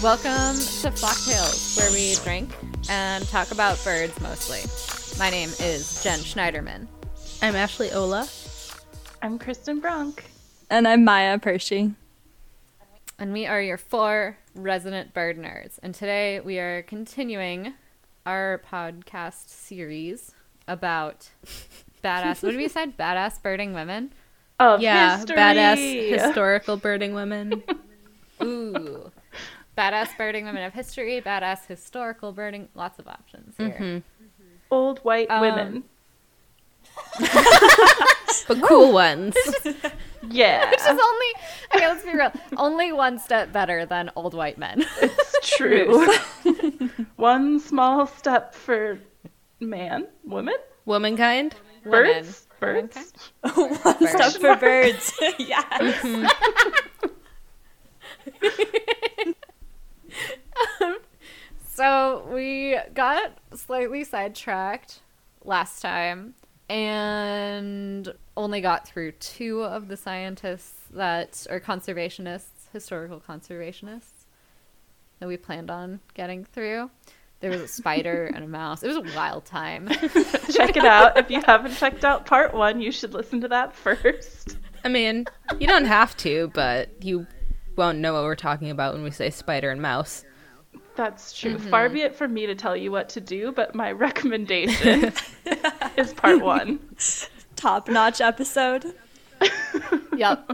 Welcome to Flock Tales, where we drink and talk about birds mostly. My name is Jen Schneiderman. I'm Ashley Ola. I'm Kristen Bronk. And I'm Maya Pershing. And we are your four resident bird nerds. And today we are continuing our podcast series about badass. what did we decide? Badass birding women? Of yeah, history. badass historical birding women. Ooh. Badass birding women of history, badass historical birding. Lots of options here. Mm-hmm. Mm-hmm. Old white Um, women. But cool ones. Yeah, Which is only, okay, let's be real, only one step better than old white men. it's true. One small step for man, woman, Womankind. Women. birds, birds. One step for birds. yes. Mm-hmm. So we got slightly sidetracked last time and only got through two of the scientists that are conservationists, historical conservationists that we planned on getting through. There was a spider and a mouse. It was a wild time. Check it out. If you haven't checked out part one, you should listen to that first. I mean, you don't have to, but you won't know what we're talking about when we say spider and mouse. That's true. Far be it from me to tell you what to do, but my recommendation is part one. Top notch episode. yep.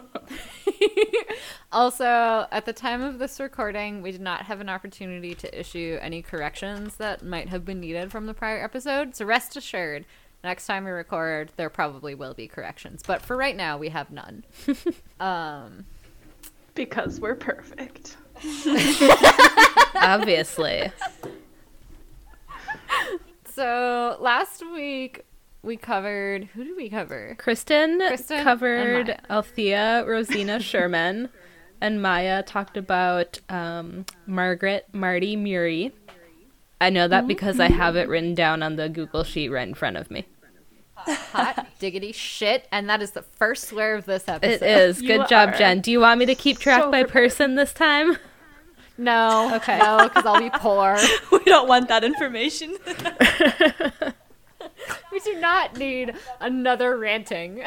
also, at the time of this recording, we did not have an opportunity to issue any corrections that might have been needed from the prior episode. So rest assured, next time we record, there probably will be corrections. But for right now, we have none. um, Because we're perfect. Obviously. so last week we covered who did we cover? Kristen, Kristen covered Althea Rosina Sherman, and Maya talked about um, Margaret Mardy Murie. I know that because I have it written down on the Google sheet right in front of me. Hot diggity shit, and that is the first swear of this episode. It is. You Good job, Jen. Do you want me to keep track so by prepared. person this time? No, Okay. no, because I'll be poor. We don't want that information. We do not need another ranting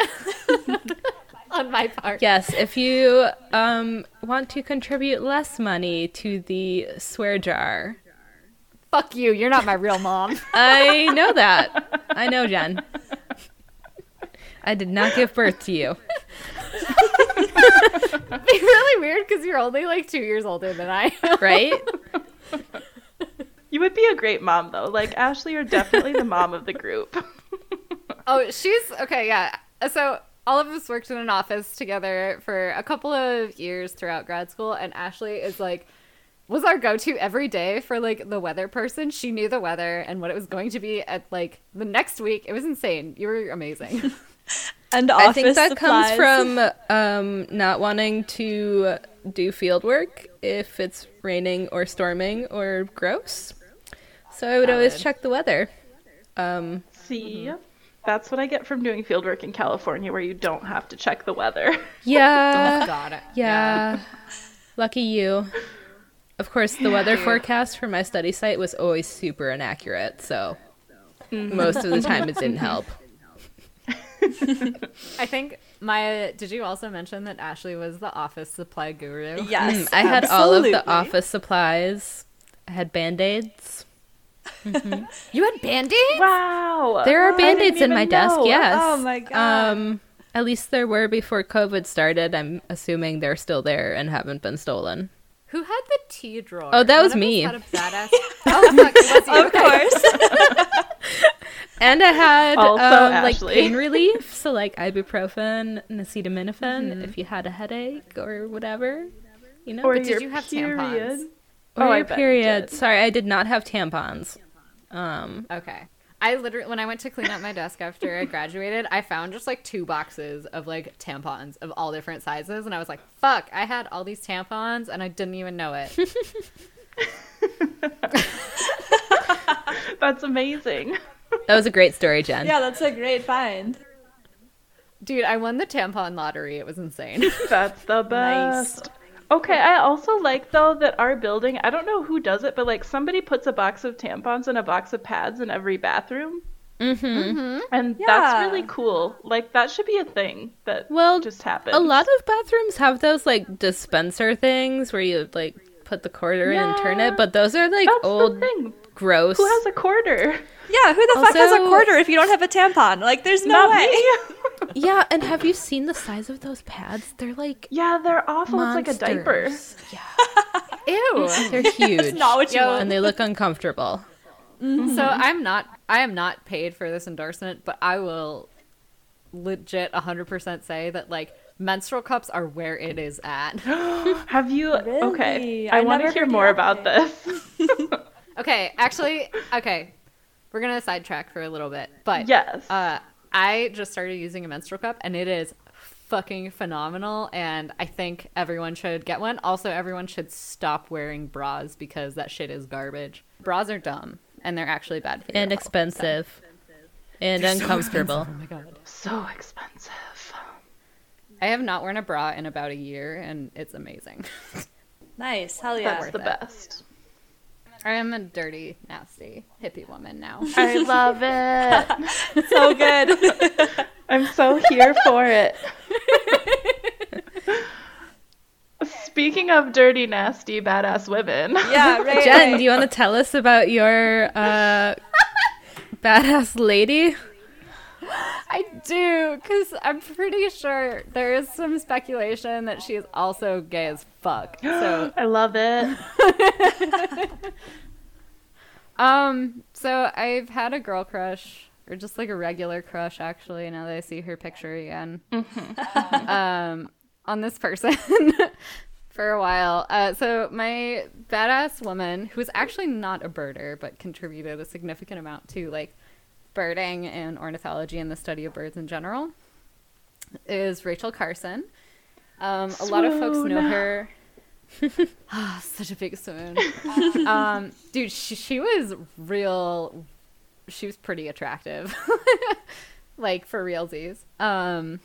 on my part. Yes, if you um, want to contribute less money to the swear jar, Fuck you. You're not my real mom. I know that. I know, Jen. I did not give birth to you. It'd be really weird because you're only like two years older than I am. right? You would be a great mom, though. Like, Ashley, you're definitely the mom of the group. Oh, she's okay. Yeah. So all of us worked in an office together for a couple of years throughout grad school, and Ashley is like. Was our go-to every day for like the weather person. She knew the weather and what it was going to be at like the next week. It was insane. You were amazing. And I think that supplies. comes from um, not wanting to do field work if it's raining or storming or gross. So I would always check the weather. Um, See? That's what I get from doing fieldwork in California, where you don't have to check the weather. yeah. Got it. Yeah. Lucky you. Of course, the weather forecast for my study site was always super inaccurate, so most of the time it didn't help. I think Maya. Did you also mention that Ashley was the office supply guru? Yes. Mm, I had all of the office supplies. I had band aids. You had band-aids? Wow. There are band-aids in my even desk, yes. Oh my God. Um, at least there were before COVID started. I'm assuming they're still there and haven't been stolen. Who had the tea drawer? Oh, that was One of us me. Had a badass. oh, fuck, was you. of course. And I had Also um, like pain relief, so like ibuprofen and acetaminophen Mm-hmm. if you had a headache or whatever, you know. Or But did you have period. tampons? Or Oh, I your bet you period. did. Sorry, I did not have tampons. Um, Okay. I literally, when I went to clean up my desk after I graduated, I found just like two boxes of like tampons of all different sizes, and I was like, "Fuck!" I had all these tampons, and I didn't even know it. That's amazing. That was a great story, Jen. yeah, that's a great find. Dude, I won the tampon lottery. It was insane. That's the Nice. best. Okay, I also like though that our building, I don't know who does it, but like somebody puts a box of tampons and a box of pads in every bathroom. Mm-hmm. And Yeah. that's really cool. Like that should be a thing that Well, just happens. A lot of bathrooms have those like dispenser things where you like put the quarter in and turn it, but those are like That's the old, thing. Gross. Who has a quarter? Yeah, who the fuck has a quarter if you don't have a tampon? Like, there's no way. yeah, and have you seen the size of those pads? They're like yeah, they're awful. It's like a diaper. Yeah, Ew. they're huge. Not what you Yo. want. and they look uncomfortable. Mm-hmm. So I'm not I am not paid for this endorsement, but I will legit 100% say that like menstrual cups are where it is at. Have you? Okay, I, I want to hear more you about this. Okay, actually, okay. We're going to sidetrack for a little bit. But yes. uh I just started using a menstrual cup and it is fucking phenomenal and I think everyone should get one. Also, everyone should stop wearing bras because that shit is garbage. Bras are dumb and they're actually bad for your and health, so- expensive and uncomfortable. Oh my god. so expensive. I have not worn a bra in about a year, and it's amazing. Nice. Hell yeah. That's the best. I am a dirty, nasty hippie woman now. I love it. so good. I'm so here for it. Speaking of dirty, nasty, badass women. yeah, right. Jen, right. do you want to tell us about your uh, badass lady? I do, because I'm pretty sure there is some speculation that she is also gay as fuck. So, I love it. um, so I've had a girl crush, or just like a regular crush, actually. Now that I see her picture again, um, on this person for a while. Uh, so my badass woman, who is actually not a birder, but contributed a significant amount to like birding and ornithology and the study of birds in general, is Rachel Carson. Um, a lot of folks know her. Ah, such a big swoon. um, dude, she, she was real. She was pretty attractive, like for realsies. Um,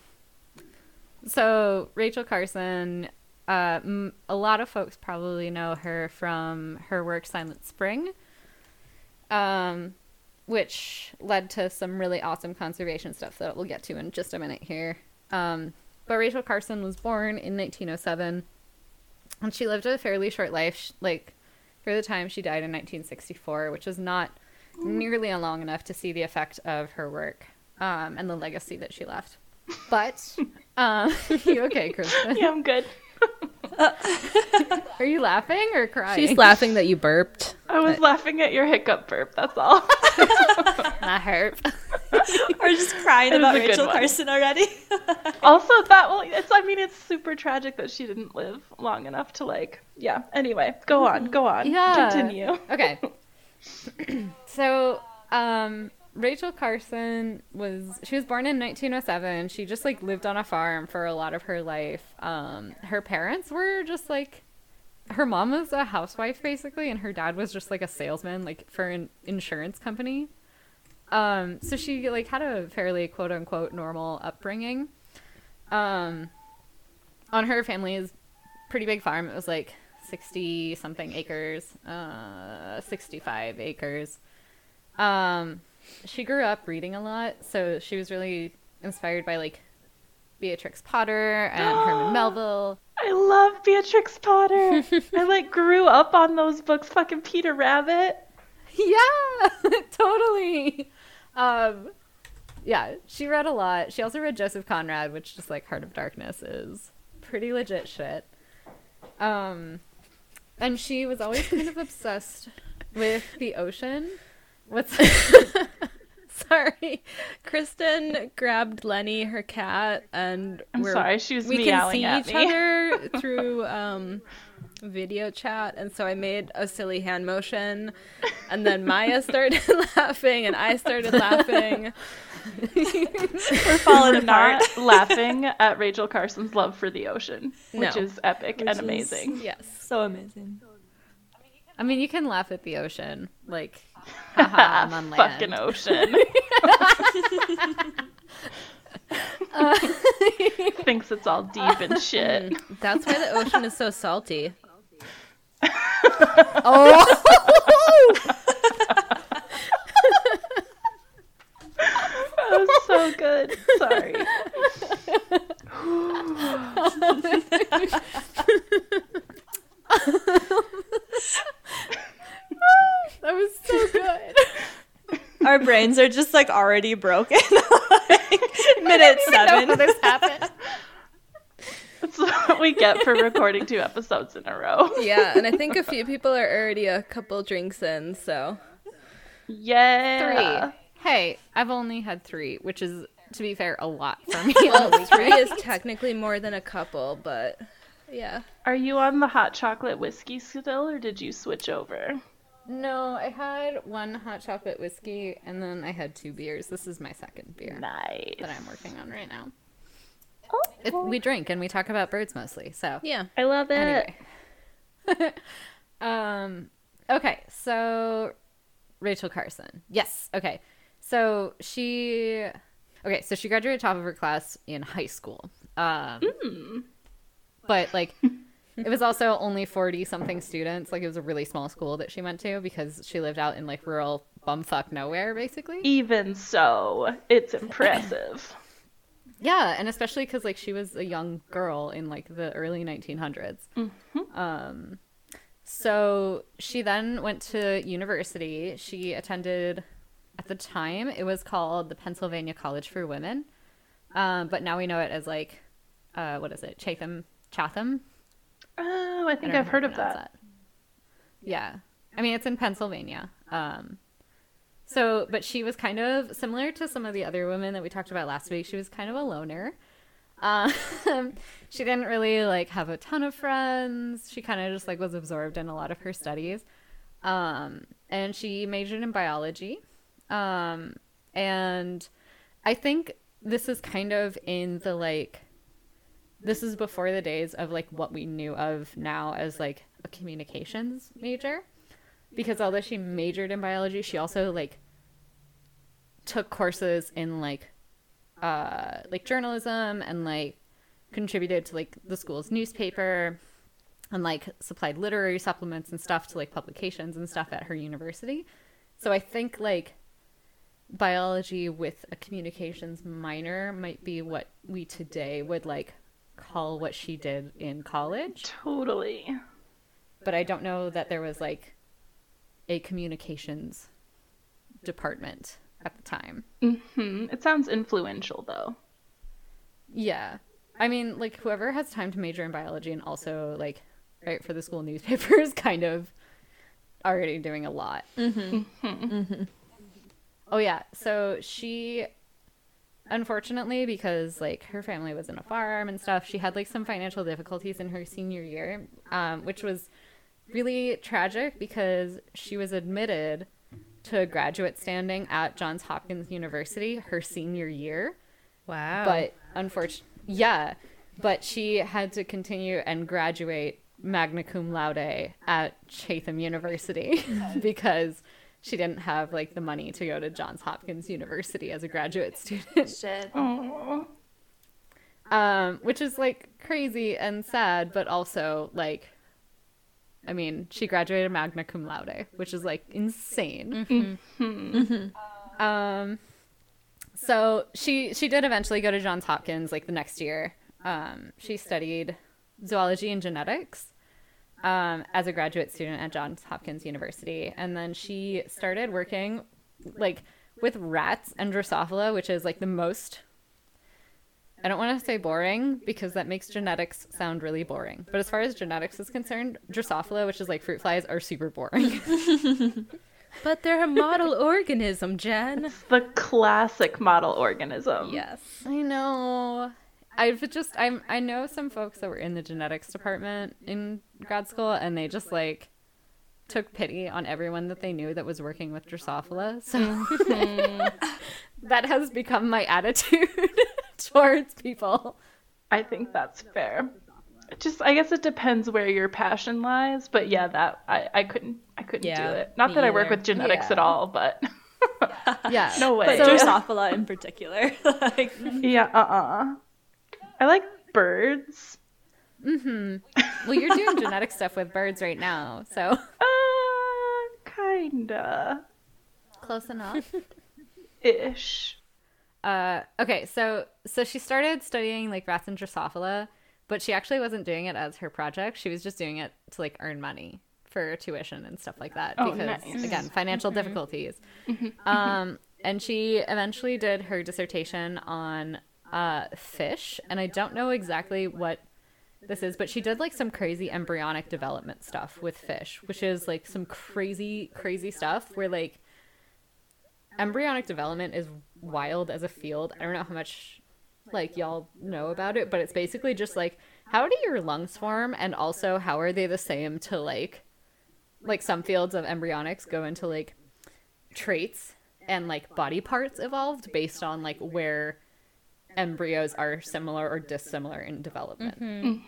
so Rachel Carson, uh, m- a lot of folks probably know her from her work Silent Spring, um, which led to some really awesome conservation stuff that we'll get to in just a minute here. Um, but Rachel Carson was born in 1907, and she lived a fairly short life. Like for the time, she died in 1964, which was not nearly long enough to see the effect of her work um, and the legacy that she left. But, um, you okay, Kristen? Yeah, I'm good. Are you laughing or crying? She's laughing that you burped. I was laughing at your hiccup burp. That's all. Not hurt. We're just crying It about Rachel. Carson already. also, that well, it's. I mean, it's super tragic that she didn't live long enough to like. Yeah. Anyway, go on. Go on. Yeah. Continue. Okay. so, um, Rachel Carson was she was born in 1907. She just like lived on a farm for a lot of her life. Um, her parents were just like her mom was a housewife basically, and her dad was just like a salesman, like for an insurance company. Um, so she like had a fairly quote unquote normal upbringing. Um, on her family's pretty big farm, it was like 60 something acres, uh, 65 acres. Um, she grew up reading a lot, so she was really inspired by like Beatrix Potter and Herman Melville. I love Beatrix Potter. I like grew up on those books. Fucking Peter Rabbit. Yeah, totally. Um, yeah, she read a lot. She also read Joseph Conrad, which just like Heart of Darkness is pretty legit shit. Um, and she was always kind of obsessed with the ocean. What's Sorry, Kristen grabbed Lenny, her cat, and I'm we're- sorry, she was we can meowing see at each me. other through um, video chat, and so I made a silly hand motion, and then Maya started laughing, and I started laughing. We're falling We're apart. not laughing at Rachel Carson's love for the ocean, which No. is epic Which and is- amazing. Yes. So amazing. I mean, you can laugh at the ocean, like, haha, uh-huh, I'm on land. Fucking ocean. Thinks it's all deep and mm, shit. That's why the ocean is so salty. Oh, That was so good. Sorry. That was so good. Our brains are just like already broken. like, minute How seven. this happened? That's what we get for recording two episodes in a row. Yeah, and I think a few people are already a couple drinks in, so. Yeah. Three. Hey, I've only had three, which is, to be fair, a lot for me. Well, on a week, three is technically more than a couple, but yeah. Are you on the hot chocolate whiskey still, or did you switch over? No, I had one hot chocolate whiskey, and then I had two beers. This is my second beer Nice. that I'm working on right now. Oh, It, we drink and we talk about birds mostly. So Yeah. I love it. anyway, um, okay. So Rachel Carson. Yes. Okay. So she. Okay, so she graduated top of her class in high school. Um, But like, it was also only forty something students. Like, it was a really small school that she went to because she lived out in like rural bumfuck nowhere, basically. Even so, it's impressive. Yeah, and especially because like she was a young girl in like the early 1900s. Um, so she then went to university. She attended, at the time, it was called the Pennsylvania College for Women, um, but now we know it as like, uh, what is it, Chatham? Chatham? Oh, I I think don't I've heard of pronounce that. Yeah, I mean it's in Pennsylvania. Um, so, but she was kind of similar to some of the other women that we talked about last week. She was kind of a loner. Um, she didn't really like have a ton of friends. She kind of just like was absorbed in a lot of her studies. Um, and she majored in biology. Um, and I think this is kind of in the like this is before the days of like what we knew of now as like a communications major. Because although she majored in biology she also like took courses in like uh like journalism and like contributed to like the school's newspaper and like supplied literary supplements and stuff to like publications and stuff at her university. So i think like biology with a communications minor might be what we today would like call what she did in college Totally. but I don't know that there was like a communications department at the time. Hmm. It sounds influential, though. Yeah. I mean, like whoever has time to major in biology and also like write for the school newspaper is kind of already doing a lot. Mm-hmm. Oh yeah. So she unfortunately because like her family was in a farm and stuff, she had like some financial difficulties in her senior year, um, which was really tragic because she was admitted to graduate standing at Johns Hopkins University her senior year. Wow. But unfortunately, yeah, but she had to continue and graduate magna cum laude at Chatham University because she didn't have like the money to go to Johns Hopkins University as a graduate student. Shit. Oh. Um, which is like crazy and sad, but also like, I mean, she graduated magna cum laude, which is like insane. Um, so she she did eventually go to Johns Hopkins like the next year. Um, she studied zoology and genetics um, as a graduate student at Johns Hopkins University, and then she started working like with rats and Drosophila, which is like the most I don't want to say boring because that makes genetics sound really boring. But as far as genetics is concerned, Drosophila, which is like fruit flies, are super boring. But they're a model organism, Jen. The classic model organism. Yes. I know. I've just I'm I know some folks that were in the genetics department in grad school and they just like took pity on everyone that they knew that was working with Drosophila. So mm-hmm. that has become my attitude towards people. I think that's fair. Just, I guess it depends where your passion lies, but yeah, that I, I couldn't, I couldn't Yeah, do it. Not me that I work with genetics Yeah. at all, but Yeah. No way. But So- Drosophila in particular. like, Yeah, uh-uh. I like birds. Well, you're doing genetic stuff with birds right now, so Uh, kinda. close enough. Ish. Uh, okay, so so she started studying like rats and Drosophila, but she actually wasn't doing it as her project. She was just doing it to like earn money for tuition and stuff like that Oh, because nice. again, financial difficulties. Um, and she eventually did her dissertation on uh, fish, and I don't know exactly what this is, but she did like some crazy embryonic development stuff with fish, which is like some crazy, crazy stuff where like embryonic development is wild as a field. I don't know how much like y'all know about it, but it's basically just like how do your lungs form and also how are they the same to like like some fields of embryonics go into like traits and like body parts evolved based on like where embryos are similar or dissimilar in development.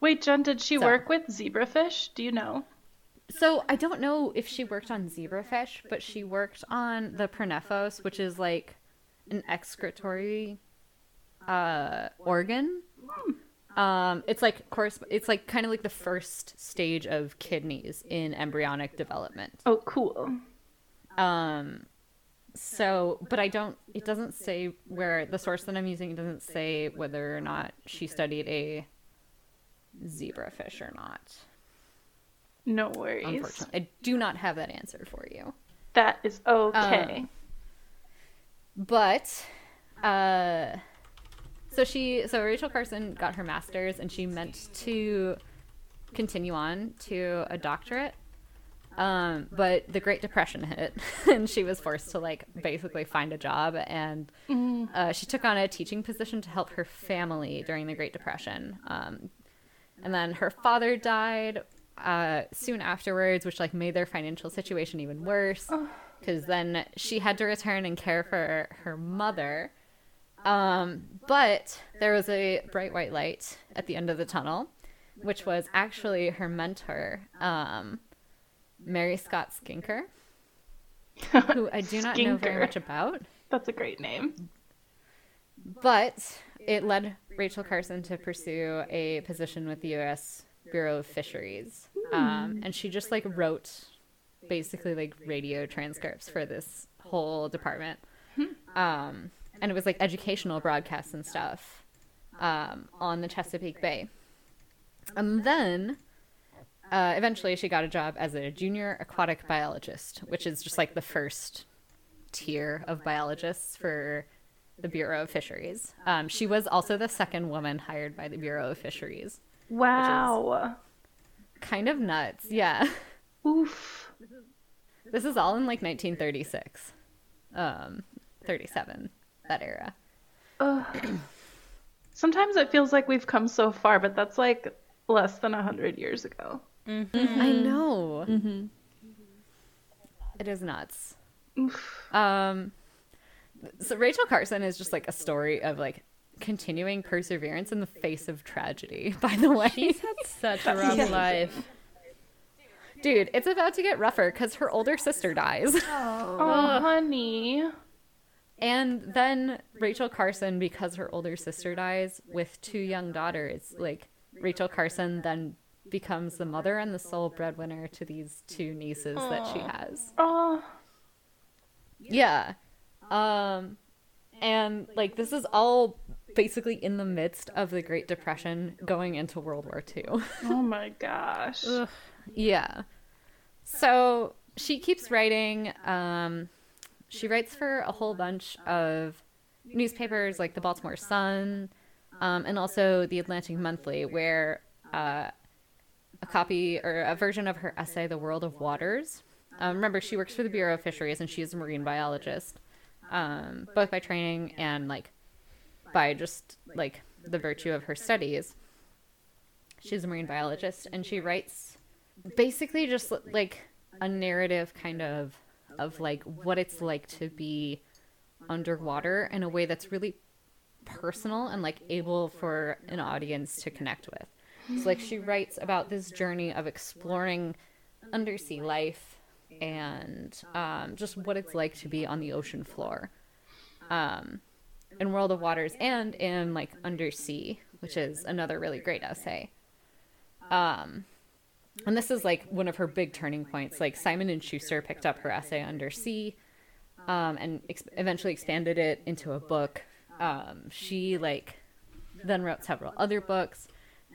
Wait, Jen, did she So- work with zebrafish? Do you know? So I don't know if she worked on zebrafish, but she worked on the pronephros, which is like an excretory uh, organ. Um, it's like course, it's like kind of like the first stage of kidneys in embryonic development. Oh, cool. Um, so, but I don't. It doesn't say where the source that I'm using doesn't say whether or not she studied a zebrafish or not. No worries. Unfortunately, I do not have that answer for you. That is okay. Um, But uh so she so Rachel Carson got her master's and she meant to continue on to a doctorate. Um, but the Great Depression hit, and she was forced to like basically find a job, and uh, she took on a teaching position to help her family during the Great Depression. Um, and then her father died uh, soon afterwards, which like made their financial situation even worse because then she had to return and care for her mother. Um, but there was a bright white light at the end of the tunnel, which was actually her mentor, um, Mary Scott Skinker, who I do not know very much about. That's a great name. But it led Rachel Carson to pursue a position with the U.S. Bureau of Fisheries, um, and she just like wrote basically like radio transcripts for this whole department, um, and it was like educational broadcasts and stuff um, on the Chesapeake Bay. And then uh, eventually she got a job as a junior aquatic biologist, which is just like the first tier of biologists for the Bureau of Fisheries. Um, she was also the second woman hired by the Bureau of Fisheries. Wow. Kind of nuts, yeah. Oof. This is all in like 1936, um, 37, that era. Sometimes it feels like we've come so far, but that's like less than a hundred years ago. I know. It is nuts. Um, so Rachel Carson is just like a story of like continuing perseverance in the face of tragedy. By the way, She's had such a rough Yeah. life. dude, it's about to get rougher because her older sister dies. Oh, honey. And then Rachel Carson, because her older sister dies with two young daughters, like Rachel Carson then becomes the mother and the sole breadwinner to these two nieces that she has. Oh, Yeah. Um and like this is all basically in the midst of the Great Depression going into World War II. oh my gosh. Yeah. So she keeps writing. Um, she writes for a whole bunch of newspapers like the Baltimore Sun um, and also the Atlantic Monthly, where uh, a copy or a version of her essay, The World of Waters. Um, remember, she works for the Bureau of Fisheries and she is a marine biologist, um, both by training and like by just like the virtue of her studies. She's a marine biologist and she writes basically just like a narrative kind of of like what it's like to be underwater in a way that's really personal and like able for an audience to connect with. So like she writes about this journey of exploring undersea life and um, just what it's like to be on the ocean floor um, in World of Waters and in like Undersea, which is another really great essay. Um, and this is like one of her big turning points. Like Simon and Schuster picked up her essay Undersea um, and ex- eventually expanded it into a book. Um, she like then wrote several other books,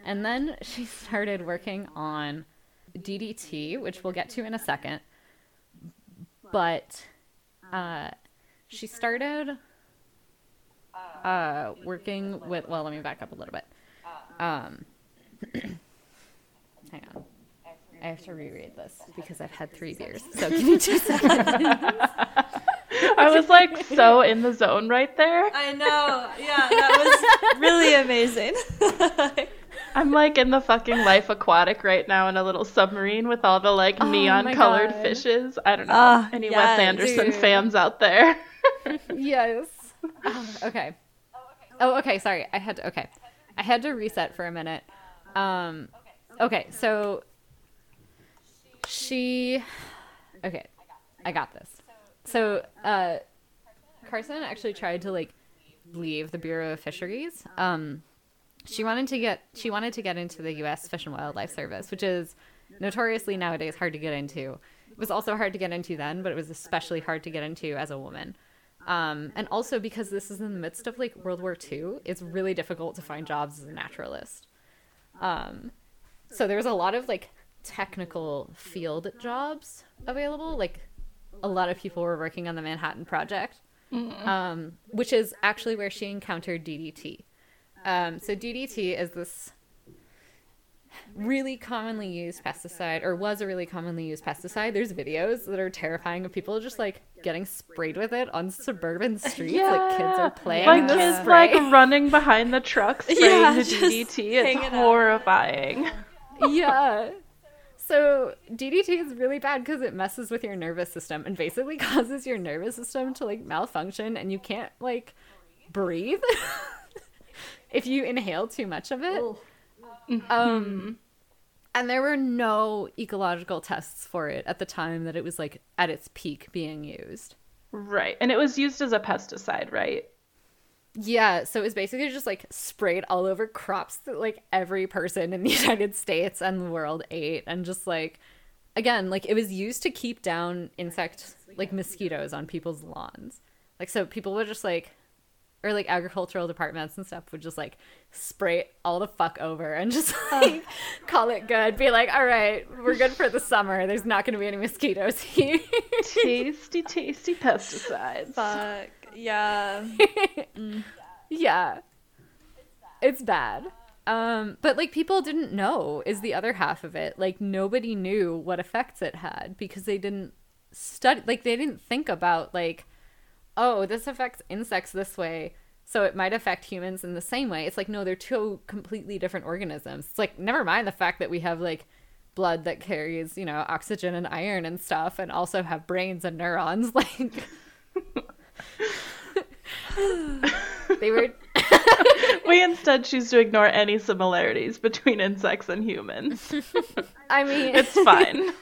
and then she started working on DDT, which we'll get to in a second. But uh, she started uh, working with. Well, let me back up a little bit. Um, hang on. I have to reread this because I've had three beers. So give me two seconds. I was like so in the zone right there. I know. Yeah, that was really amazing. I'm like in the fucking life aquatic right now in a little submarine with all the like Oh neon colored God. fishes. I don't know. Ah, Any yes, Wes Anderson dude. fans out there? yes. Oh, okay. Oh, okay. Sorry. I had to. Okay. I had to reset for a minute. Um. Okay. So she. Okay. I got this. So, uh, Carson actually tried to like leave the Bureau of Fisheries. Um, she wanted to get she wanted to get into the U.S. Fish and Wildlife Service, which is notoriously nowadays hard to get into. It was also hard to get into then, but it was especially hard to get into as a woman. Um, and also because this is in the midst of like World War II, it's really difficult to find jobs as a naturalist. Um, so there was a lot of like technical field jobs available. Like a lot of people were working on the Manhattan Project, um, which is actually where she encountered DDT. Um, so DDT is this really commonly used pesticide, or was a really commonly used pesticide. There's videos that are terrifying of people just like getting sprayed with it on suburban streets. Like kids are playing like kids spray. like running behind the truck spraying Yeah, the DDT. It's horrifying. yeah. So DDT is really bad because it messes with your nervous system and basically causes your nervous system to like malfunction and you can't like breathe if you inhale too much of it. Um, and there were no ecological tests for it at the time that it was like at its peak being used. Right. And it was used as a pesticide, right? Yeah, so it was basically just like sprayed all over crops that like every person in the United States and the world ate, and just like again, like it was used to keep down insect like mosquitoes on people's lawns. Like so people would just like or like agricultural departments and stuff would just like spray it all the fuck over and just like call it good. Be like, all right, we're good for the summer. There's not gonna be any mosquitoes here. tasty, tasty pesticides. Fuck. Yeah. yeah it's bad um but like people didn't know is the other half of it like nobody knew what effects it had because they didn't study like they didn't think about like oh this affects insects this way so it might affect humans in the same way it's like no they're two completely different organisms it's like never mind the fact that we have like blood that carries you know oxygen and iron and stuff and also have brains and neurons like they were We instead choose to ignore any similarities between insects and humans. i mean It's fine.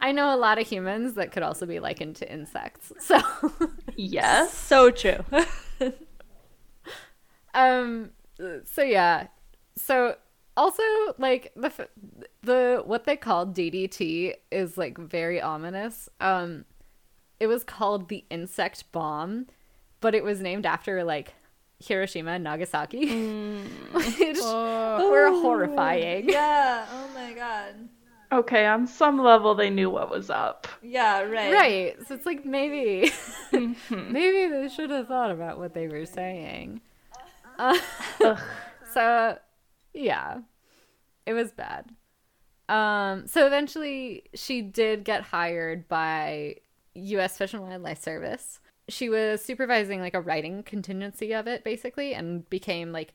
I know a lot of humans that could also be likened to insects. So, yes. So true. um, so yeah. So also like the the what they called DDT is like very ominous. Um, it was called the insect bomb, but it was named after like Hiroshima and Nagasaki, which were horrifying. yeah. Oh my god. Okay, on some level they knew what was up. Yeah. Right. Right. So it's like maybe maybe they should have thought about what they were saying. Uh, so yeah. It was bad. Um so eventually she did get hired by US Fish and Wildlife Service. She was supervising like a writing contingency of it basically and became like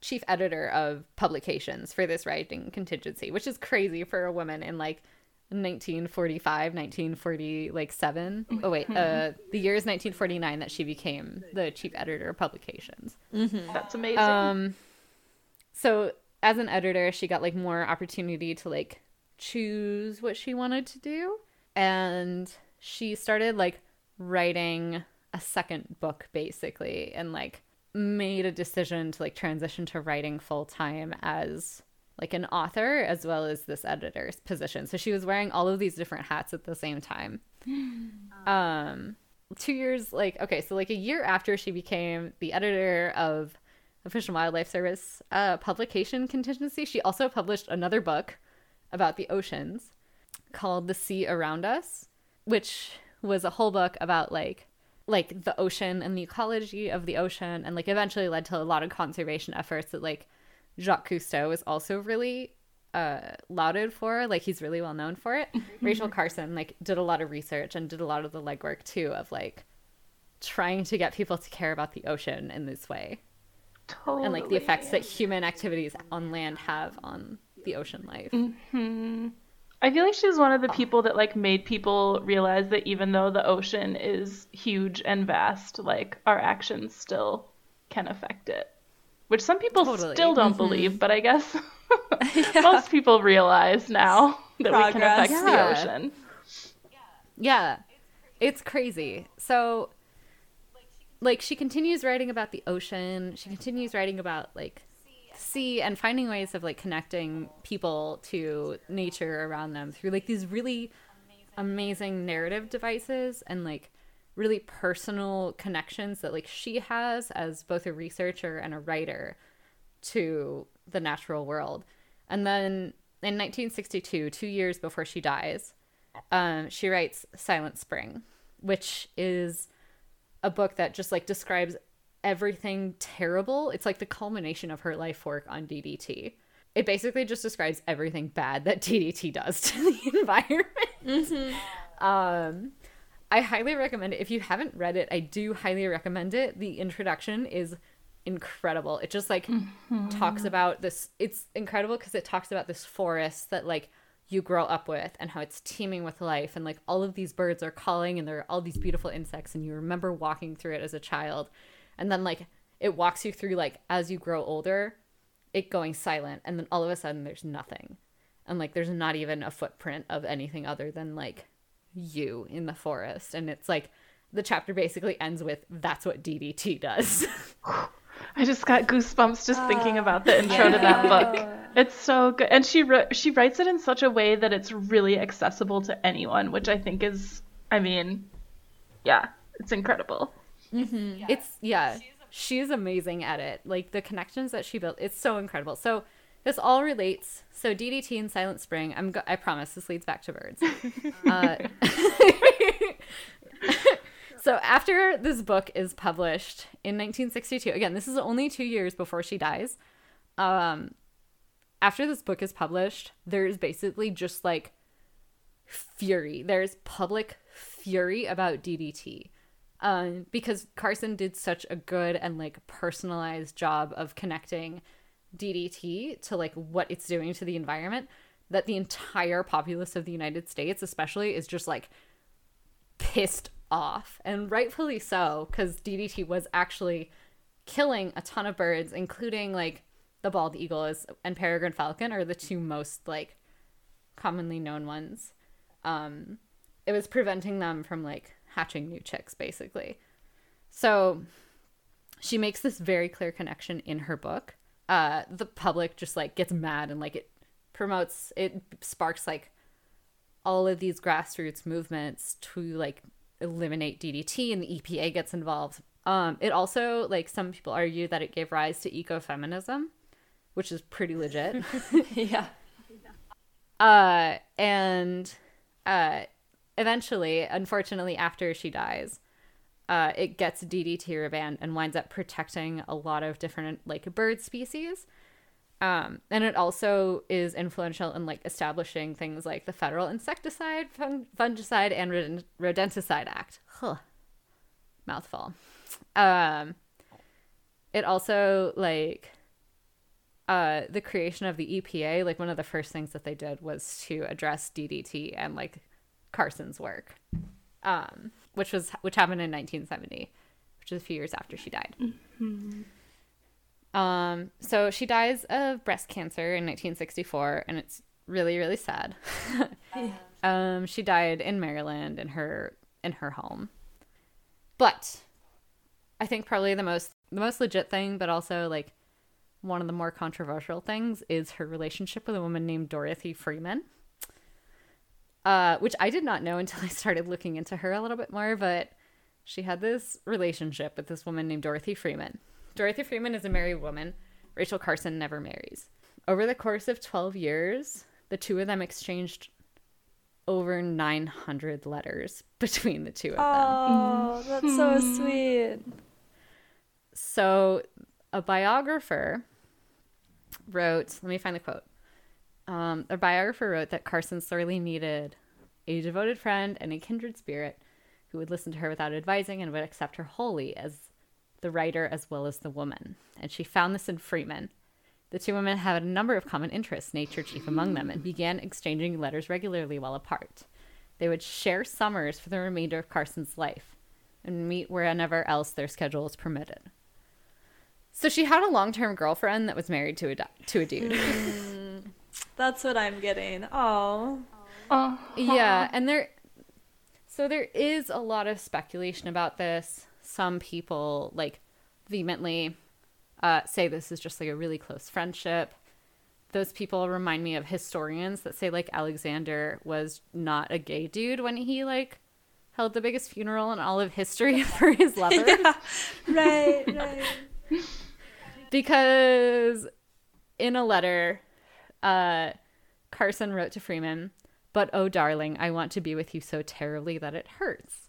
chief editor of publications for this writing contingency, which is crazy for a woman in like 1945, 1940, like seven. Oh wait, uh, the year is 1949 that she became the chief editor of publications. That's amazing. Um, so as an editor, she got like more opportunity to like choose what she wanted to do. and she started like writing a second book basically and like made a decision to like transition to writing full time as like an author as well as this editor's position. So she was wearing all of these different hats at the same time. um 2 years like okay, so like a year after she became the editor of the Fish and Wildlife Service uh, publication contingency, she also published another book about the oceans called The Sea Around Us, which was a whole book about like like the ocean and the ecology of the ocean and like eventually led to a lot of conservation efforts that like Jacques Cousteau is also really uh, lauded for. Like he's really well known for it. Rachel Carson like did a lot of research and did a lot of the legwork too of like trying to get people to care about the ocean in this way Totally. and like the effects that human activities on land have on the ocean life. I feel like she's one of the people that like made people realize that even though the ocean is huge and vast, like our actions still can affect it. Which some people Totally. still don't mm-hmm. believe, but I guess most people realize now that we can affect Yeah. the ocean. Yeah. It's crazy. So like she continues writing about the ocean. She continues writing about like sea and finding ways of like connecting people to nature around them through like these really amazing narrative devices and like really personal connections that like she has as both a researcher and a writer to the natural world. And then in 1962, two years before she dies, um, she writes Silent Spring, which is a book that just like describes everything terrible. It's like the culmination of her life work on DDT. It basically just describes everything bad that DDT does to the environment. Um, I highly recommend it. If you haven't read it, I do highly recommend it. The introduction is incredible. It just like talks about this. It's incredible because it talks about this forest that like you grow up with and how it's teeming with life and like all of these birds are calling and there are all these beautiful insects and you remember walking through it as a child and then like it walks you through like as you grow older it going silent and then all of a sudden there's nothing and like there's not even a footprint of anything other than like you in the forest and it's like the chapter basically ends with that's what DDT does. I just got goosebumps just thinking about the intro to that book. It's so good, and she wr- she writes it in such a way that it's really accessible to anyone, which I think is, I mean, yeah, it's incredible. It's yeah. She's amazing at it. Like the connections that she built it's so incredible. So this all relates so ddt and silent spring i'm go- i promise this leads back to birds. Uh, so after this book is published in 1962 again this is only two years before she dies um after this book is published there's basically just like fury. There's public fury about ddt um, because Carson did such a good and like personalized job of connecting DDT to like what it's doing to the environment that the entire populace of the United States, especially, is just like pissed off and rightfully so because DDT was actually killing a ton of birds, including like the bald eagle is, and peregrine falcon are the two most like commonly known ones. Um, it was preventing them from like hatching new chicks basically. So she makes this very clear connection in her book. Uh the public just like gets mad and like it promotes it sparks like all of these grassroots movements to like eliminate DDT and the EPA gets involved. Um it also like some people argue that it gave rise to ecofeminism which is pretty legit. Yeah. uh and uh eventually unfortunately after she dies uh it gets ddt rebanned and winds up protecting a lot of different like bird species. Um and it also is influential in like establishing things like the federal insecticide fung- fungicide and Rodent- rodenticide act. Huh. mouthful. Um it also like uh the creation of the EPA like one of the first things that they did was to address DDT and like Carson's work um which was which happened in 1970 which is a few years after she died um so she dies of breast cancer in 1964 and it's really really sad Um, she died in Maryland in her in her home. But I think probably the most the most legit thing, but also like one of the more controversial things is her relationship with a woman named Dorothy Freeman. Uh, which I did not know until I started looking into her a little bit more, but she had this relationship with this woman named Dorothy Freeman. Dorothy Freeman is a married woman. Rachel Carson never marries. Over the course of 12 years, the two of them exchanged over 900 letters between the two of them. Oh, that's so sweet. So, a biographer wrote, let me find the quote. Um, a biographer wrote that Carson sorely needed a devoted friend and a kindred spirit who would listen to her without advising and would accept her wholly as the writer as well as the woman. And she found this in Freeman. The two women had a number of common interests, nature chief among them, and began exchanging letters regularly while apart. They would share summers for the remainder of Carson's life and meet wherever else their schedules permitted. So she had a long-term girlfriend that was married to a to a dude. That's what I'm getting. Oh. Oh, yeah, and there so there is a lot of speculation about this. Some people like vehemently uh, say this is just like a really close friendship. Those people remind me of historians that say like Alexander was not a gay dude when he like held the biggest funeral in all of history for his lover. Right, right. because in a letter uh carson wrote to freeman but oh darling i want to be with you so terribly that it hurts.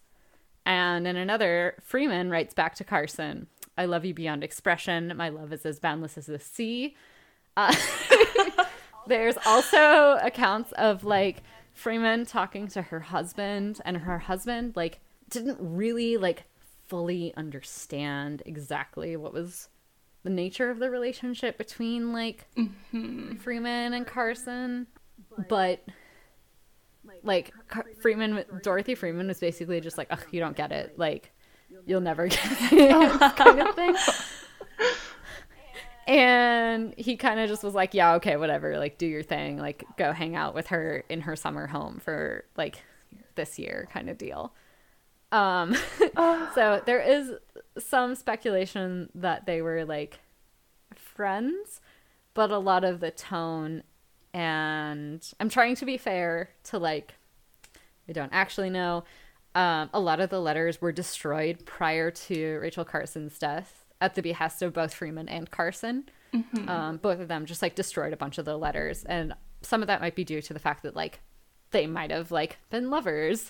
And in another freeman writes back to carson i love you beyond expression. My love is as boundless as the sea. Uh, there's also accounts of like freeman talking to her husband and her husband like didn't really like fully understand exactly what was the nature of the relationship between like mm-hmm. Freeman and Carson, but like Car- Freeman, Dorothy Freeman was basically just like, "Ugh, you don't get it. Like, you'll never get it," kind of thing. And he kind of just was like, "Yeah, okay, whatever. Like, do your thing. Like, go hang out with her in her summer home for like this year, kind of deal." Um, so there is some speculation that they were like friends, but a lot of the tone and I'm trying to be fair to like I don't actually know. Um, a lot of the letters were destroyed prior to Rachel Carson's death at the behest of both Freeman and Carson. Um, both of them just like destroyed a bunch of the letters, and some of that might be due to the fact that like they might have like been lovers.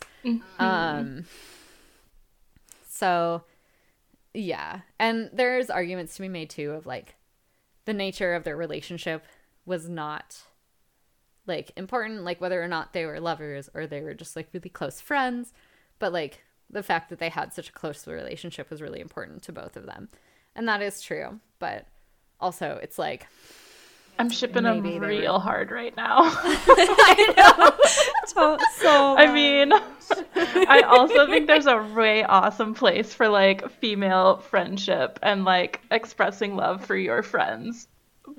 Um, so yeah, and there's arguments to be made too of like the nature of their relationship was not like important, like whether or not they were lovers or they were just like really close friends, but like the fact that they had such a close relationship was really important to both of them. And that is true, but also it's like I'm shipping Maybe them real were- hard right now. So, so I mean, I also think there's a way awesome place for like female friendship and like expressing love for your friends.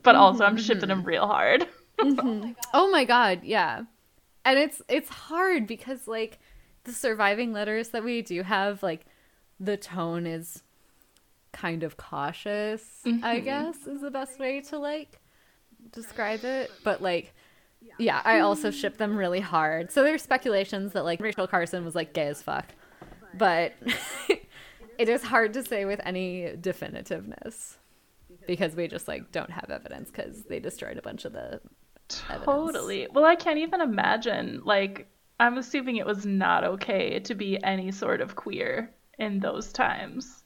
But also, I'm shipping them mm-hmm. real hard. Mm-hmm. Oh my god, yeah. And it's it's hard because like the surviving letters that we do have like the tone is kind of cautious, I mm-hmm. guess is the best way to like describe it, but like yeah, I also ship them really hard. So there's speculations that like Rachel Carson was like gay as fuck. But it is hard to say with any definitiveness because we just like don't have evidence cuz they destroyed a bunch of the evidence. Totally. Well, I can't even imagine. Like, I'm assuming it was not okay to be any sort of queer in those times.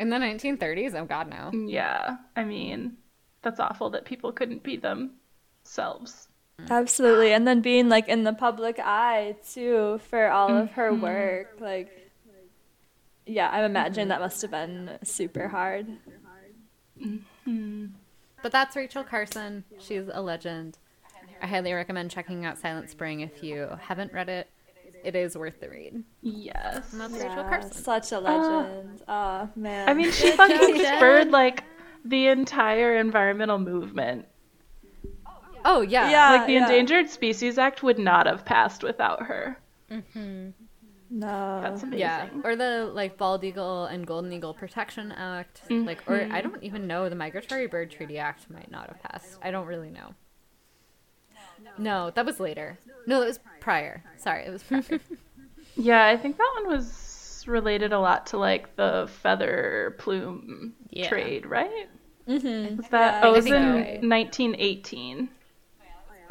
In the 1930s? Oh god, no. Yeah. I mean, that's awful that people couldn't be themselves. Mm. Absolutely. And then being like in the public eye too for all of her mm-hmm. work. Like yeah, I imagine that must have been super hard. Mm-hmm. But that's Rachel Carson. She's a legend. I highly recommend checking out Silent Spring if you haven't read it. It is worth the read. Yes. And that's Rachel Yeah, Carson. such a legend. oh man. I mean, she fucking spurred like the entire environmental movement. Oh yeah. Yeah. like the Endangered Species Act would not have passed without her. No. That's amazing. Yeah, or the like bald eagle and golden eagle protection act, like, or Mm-hmm. I don't even know the migratory bird treaty act might not have passed. I don't really know. No, that was later. No, that was prior. Sorry, it was prior. Yeah, I think that one was related a lot to like the feather plume Yeah. trade, right? Mm-hmm. Was that? Yeah, oh, it was in you're 1918.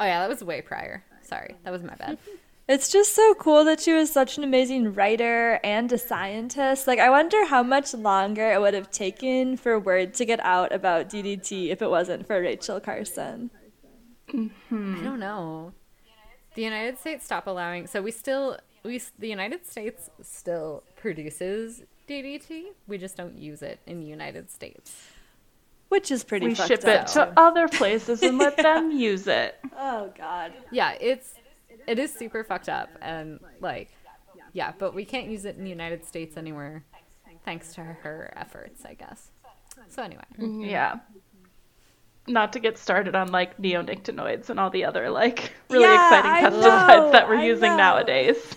oh yeah, that was way prior. Sorry, that was my bad. It's just so cool that she was such an amazing writer and a scientist. Like, I wonder how much longer it would have taken for word to get out about DDT if it wasn't for Rachel Carson. I don't know. The United States stopped allowing. So we still we the United States still produces DDT. We just don't use it in the United States. Which is pretty We fucked ship up. it to other places and let them use it. Oh, God. Yeah, it's it is super fucked up and like yeah, but we can't use it in the United States anywhere thanks to her efforts, I guess. So anyway, mm-hmm. Yeah. Not to get started on like neonicotinoids and all the other like really Yeah, exciting pesticides that we're I using know. nowadays.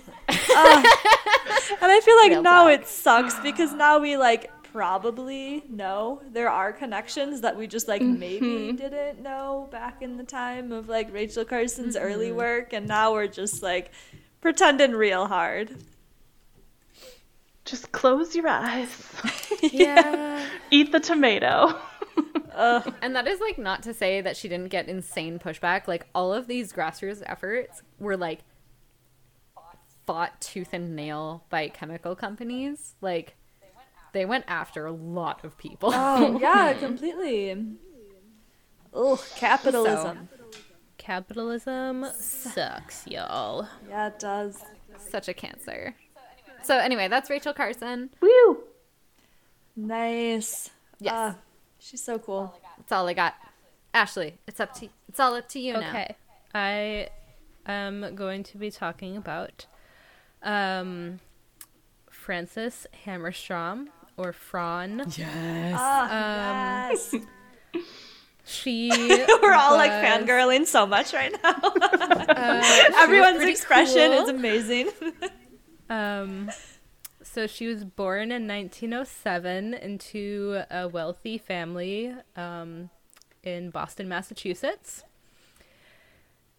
And I feel like Real now talk. it sucks because now we like probably know there are connections that we just like maybe mm-hmm. didn't know back in the time of like Rachel Carson's early mm-hmm. work and now we're just like pretending real hard. Just close your eyes. Yeah. Eat the tomato. Ugh. and that is like not to say that she didn't get insane pushback. Like all of these grassroots efforts were like fought tooth and nail by chemical companies. Like they went after a lot of people. Oh yeah, completely. Oh, capitalism. Capitalism sucks, y'all. Yeah, it does. Such a cancer. So anyway, that's Rachel Carson. Woo! Nice. Yes. Ah, she's so cool. That's all I got. Ashley, it's up to it's all up to you now. Okay. I am going to be talking about um, Frances Hamerstrom or Fran. Ah, yes. She We're all like fangirling so much right now. uh, Everyone's expression cool. is amazing. Um, so she was born in 1907 into a wealthy family um, in Boston, Massachusetts.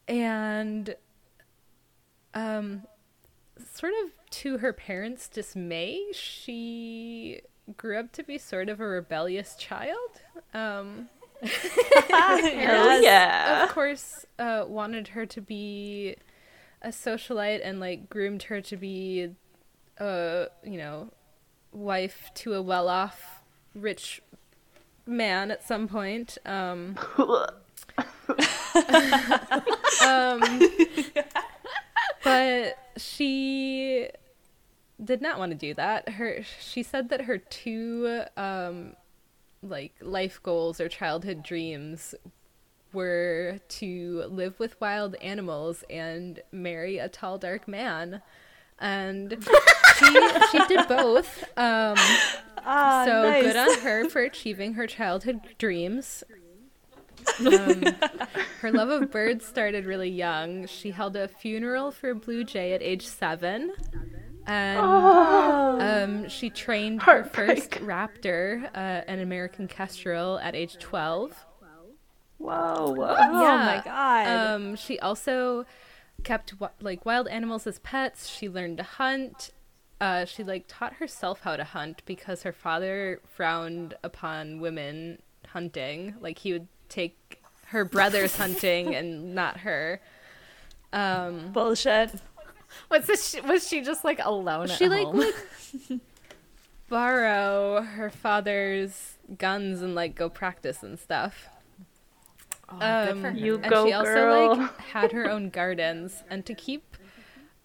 And um, sort of to her parents' dismay, she grew up to be sort of a rebellious child. Um, Yes. yeah. of course, uh, wanted her to be a socialite and like groomed her to be a you know wife to a well-off rich man at some point. Um, um, but she did not want to do that. Her she said that her two um, like life goals or childhood dreams were to live with wild animals and marry a tall dark man and she she did both um Ah, so nice. good on her for achieving her childhood dreams um, her love of birds started really young she held a funeral for a blue jay at age seven and um, she trained her first raptor, uh, an American kestrel, at age 12. Whoa, whoa. Oh Yeah. my god. Um, she also kept like wild animals as pets. She learned to hunt. Uh, she like taught herself how to hunt because her father frowned upon women hunting. Like he would take her brothers hunting and not her. Um, Bullshit. Was this was she just like alone she at like home? would borrow her father's guns and like go practice and stuff. Oh, good for Um. You and go, she also girl. like had her own gardens and to keep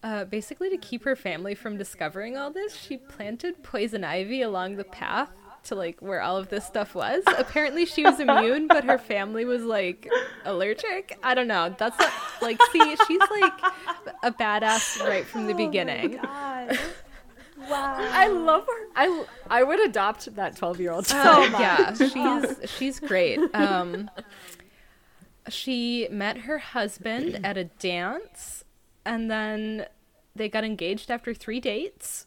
uh, basically to keep her family from discovering all this she planted poison ivy along the path to like where all of this stuff was apparently she was immune but her family was like allergic i don't know that's not, like see she's like a badass right from the beginning God. Wow. I love her. I I would adopt that twelve year old. Oh my yeah she's she's great um she met her husband at a dance, and then they got engaged after three dates.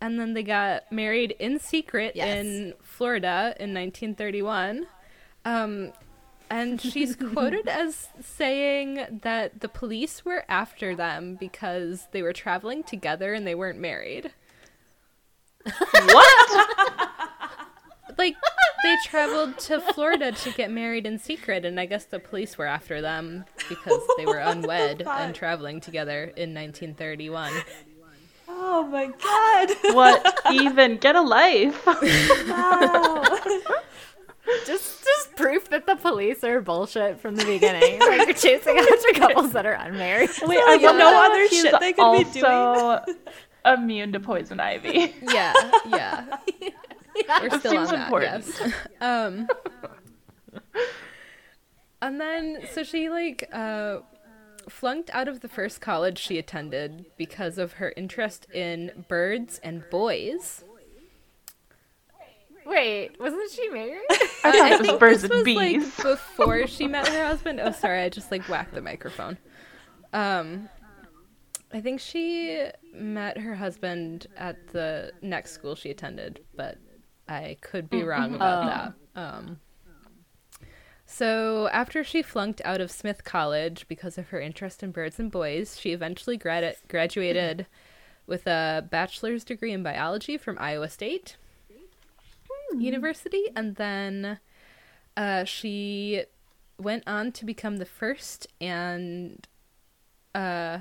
And then they got married in secret Yes. in Florida in 1931. Um, and she's quoted as saying that the police were after them because they were traveling together and they weren't married. What? Like they traveled to Florida to get married in secret, and I guess the police were after them because they were unwed and traveling together in 1931. Oh my god. what even? Get a life. Wow. Just just proof that the police are bullshit from the beginning. like you're chasing after couples that are unmarried. Wait, So I you wonder know other he's shit they could be doing? immune to poison ivy. Yeah, yeah. We're still on seems that. important. Yes. Um. And then, so she like uh, flunked out of the first college she attended because of her interest in birds and boys. Wait, wasn't she married? I Uh, thought I it was think birds this and was bees. like before she met her husband. Oh, sorry, I just like whacked the microphone. Um, I think she met her husband at the next school she attended, but I could be wrong about Oh. that. Um, so after she flunked out of Smith College because of her interest in birds and boys, she eventually grad- graduated with a bachelor's degree in biology from Iowa State. University, and then uh, she went on to become the first and uh,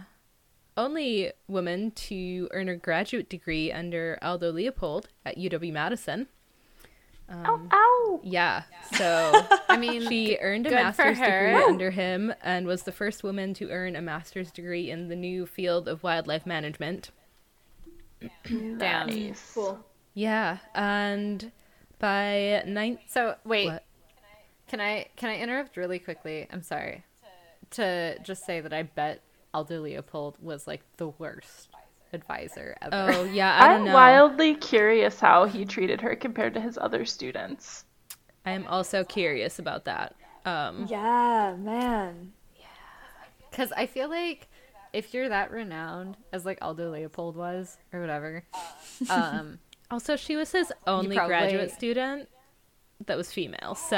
only woman to earn a graduate degree under Aldo Leopold at UW Madison. Um, Ow. Yeah, so I mean, she earned a master's degree her. under him and was the first woman to earn a master's degree in the new field of wildlife management. damn. Nice. cool. Yeah, and by nine. So wait, What? can I can I interrupt really quickly? I'm sorry to just say that I bet Aldo Leopold was like the worst advisor ever. Oh yeah, I don't I'm know. wildly curious how he treated her compared to his other students. I am also curious about that. Um, Yeah, man. Yeah, because I feel like if you're that renowned as like Aldo Leopold was or whatever, um, also, she was his only probably- graduate student that was female, so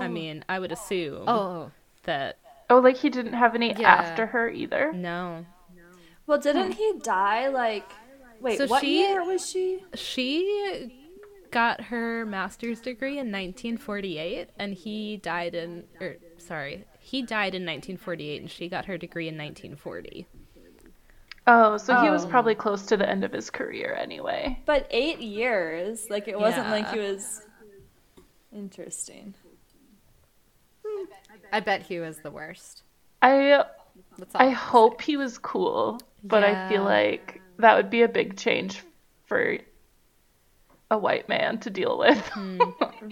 I mean, I would assume oh, that Oh, like he didn't have any Yeah. after her either. no, Well, didn't he die like? Wait, So what she- year was she? she got her master's degree in 1948, and he died in, or sorry, he died in 1948, and she got her degree in 1940. Oh, so he was Oh. probably close to the end of his career anyway. But eight years. Like it wasn't like he was. Interesting. I bet he was the worst. I That's all. I hope he was cool, but I feel like that would be a big change for a white man to deal with.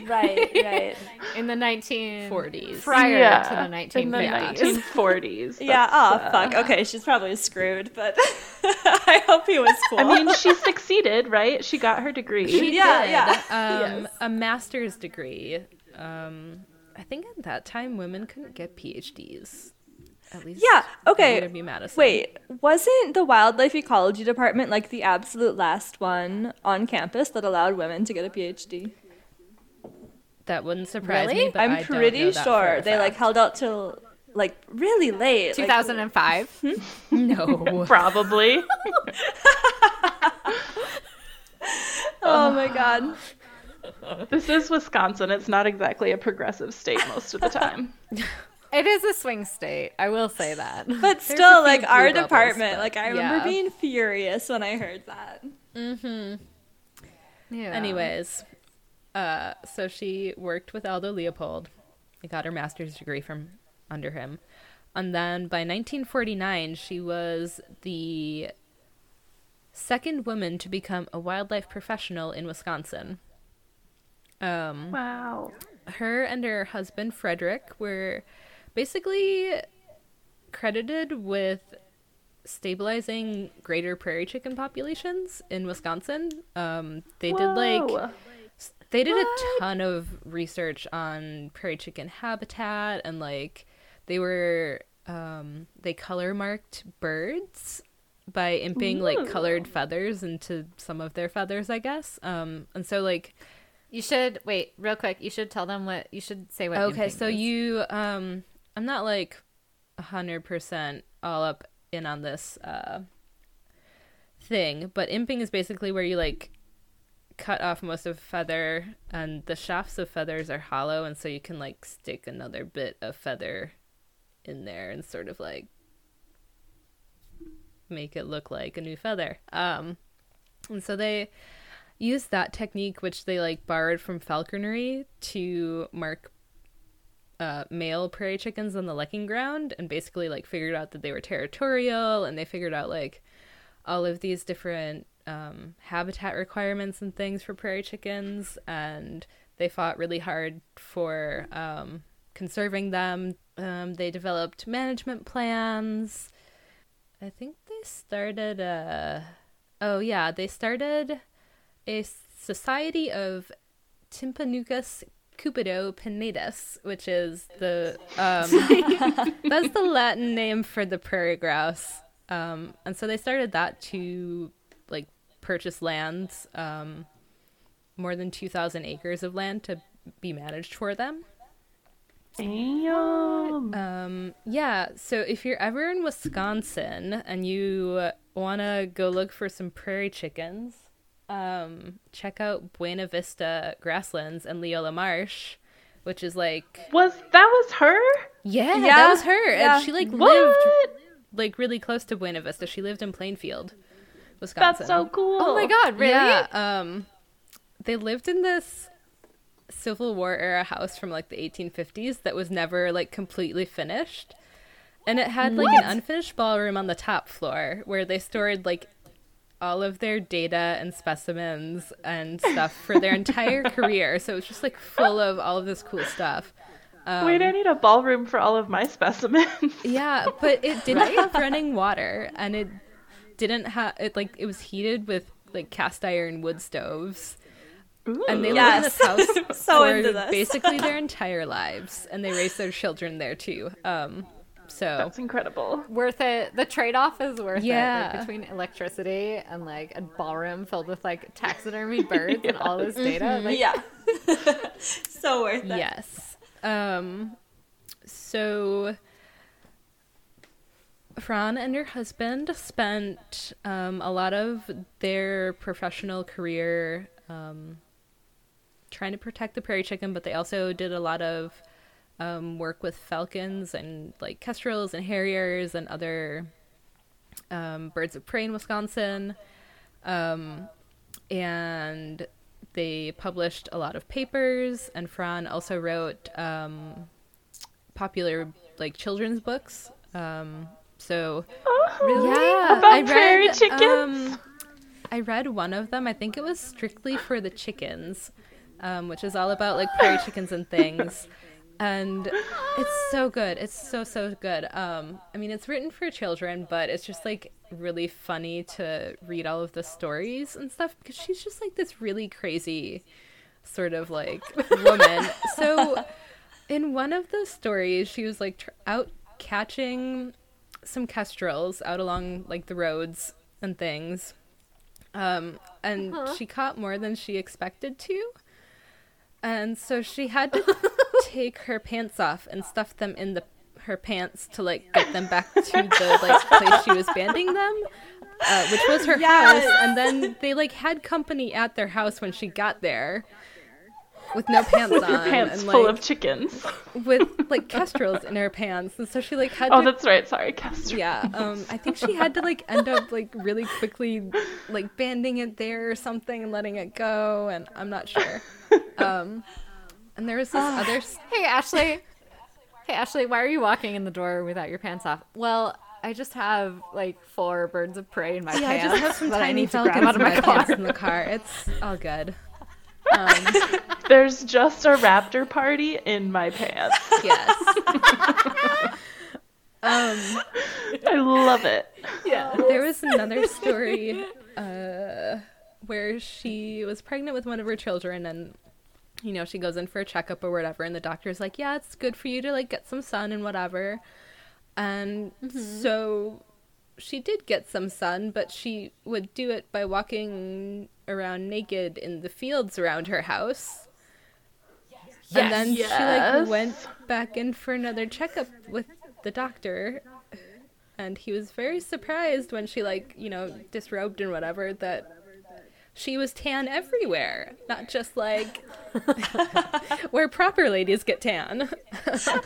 Right, right. in the 1940s, prior Yeah, to the in the 1950s. 1940s. yeah. Oh uh, fuck. Okay, she's probably screwed, but I hope he was cool. I mean, she succeeded, right? She got her degree. She Yeah, did, yeah. Um, Yes. a master's degree. Um, I think at that time women couldn't get PhDs. At least Yeah, okay. At UW Madison. Wait, wasn't the wildlife ecology department like the absolute last one on campus that allowed women to get a PhD? that wouldn't surprise Really? me. But I I'm don't pretty know that sure they like held out till like really late. like- 2005. Hmm? no. Probably. oh my god. this is Wisconsin. It's not exactly a progressive state most of the time. it is a swing state. I will say that. But still, like our bubbles, department, but like I remember yeah. being furious when I heard that. Yeah. Anyways, uh, so she worked with Aldo Leopold. and got her master's degree from under him. And then by 1949, she was the second woman to become a wildlife professional in Wisconsin. Um, Wow. her and her husband Frederick were basically credited with stabilizing greater prairie chicken populations in Wisconsin. Um, they did like they did a ton of research on prairie chicken habitat and like they were um they color marked birds by imping like colored feathers into some of their feathers i guess um and so like You should wait real quick. You should tell them what you should say. What okay so is. you um i'm not like a hundred percent all up in on this uh thing but imping is basically where you like cut off most of feather and the shafts of feathers are hollow and so you can like stick another bit of feather in there and sort of like make it look like a new feather. Um and so they used that technique which they like borrowed from falconry to mark uh, male prairie chickens on the lekking ground and basically like figured out that they were territorial and they figured out like all of these different um, habitat requirements and things for prairie chickens. And they fought really hard for um, conserving them. Um, they developed management plans. I think they started a oh yeah they started a society of Tympanuchus cupido pinnatus, which is the um, that's the Latin name for the prairie grouse. Um, and so they started that to like purchase lands, um, more than two thousand acres of land to be managed for them. Damn. Um, yeah, so if you're ever in Wisconsin and you want to go look for some prairie chickens, um, check out Buena Vista Grasslands and Leola Marsh, which is like Was that was her? yeah, Yeah, that was her, yeah. and she like What? lived like really close to Buena Vista. She lived in Plainfield, Wisconsin. That's so cool. Oh my god, really? Yeah, um, they lived in this Civil War era house from like the 1850s that was never like completely finished. And it had like an unfinished ballroom on the top floor where they stored like all of their data and specimens and stuff for their entire career. So it was just like full of all of this cool stuff. Um, Wait, I need a ballroom for all of my specimens. yeah, but it didn't have running water, and it didn't have it like it was heated with like cast iron wood stoves, and they lived in Yes. this house So for into this. basically their entire lives, and they raised their children there too. Um, so That's incredible. Worth it. The trade off is worth it. Yeah. Like, between electricity and like a ballroom filled with like taxidermy birds and all this data. Like, yeah. so worth it. yes, um, so. Fran and her husband spent um, a lot of their professional career um, trying to protect the prairie chicken, but they also did a lot of um, work with falcons and like kestrels and harriers and other um, birds of prey in Wisconsin. Um, and they published a lot of papers, and Fran also wrote um, popular like children's books. Um, so Really? yeah, About I prairie read, chickens? Um, I read one of them. I think it was strictly for the chickens, um, which is all about like prairie chickens and things. And it's so good. It's so so good. Um, I mean, it's written for children, but it's just like really funny to read all of the stories and stuff because she's just like this really crazy sort of like woman. so in one of the stories, she was like tr- out catching some kestrels out along like the roads and things. Um, and she caught more than she expected to. And so she had to take her pants off and stuff them in the her pants to like get them back to the like place she was banding them, uh, which was her Yes. house. And then they like had company at their house when she got there, with no pants on, Your pants and full like of chickens. with like kestrels in her pants, and so she like had Oh, to that's right. Sorry, kestrels. yeah um i think she had to like end up like really quickly like banding it there or something and letting it go and i'm not sure um and there was this other Hey Ashley. Hey Ashley, why are you walking in the door without your pants off? Well, I just have like four birds of prey in my yeah i pants. just have some I tiny need to grab falcons out in of my my car. pants in the car it's all good um There's just a raptor party in my pants. yes um I love it. Yeah. There was another story uh where she was pregnant with one of her children and you know, she goes in for a checkup or whatever and the doctor's like, "Yeah, it's good for you to like get some sun and whatever." And so she did get some sun, but she would do it by walking around naked in the fields around her house. Yes. and then she like went back in for another checkup with the doctor and he was very surprised when she like, you know, disrobed and whatever that she was tan everywhere, not just like where proper ladies get tan.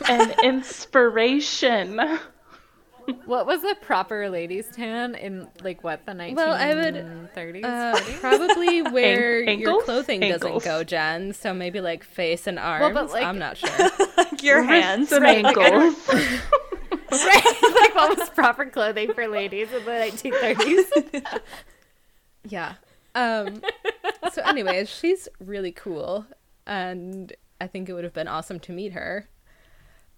An inspiration. What was a proper ladies tan in like what the 1930s? Well, I would, 30s? Uh, probably where your clothing Ankles. doesn't go, Jen. So maybe like face and arms. but, like- I'm not sure. like your hands. And right? Like, ankles. right? like what was proper clothing for ladies in the 1930s? yeah. Um. So, anyways, she's really cool, and I think it would have been awesome to meet her.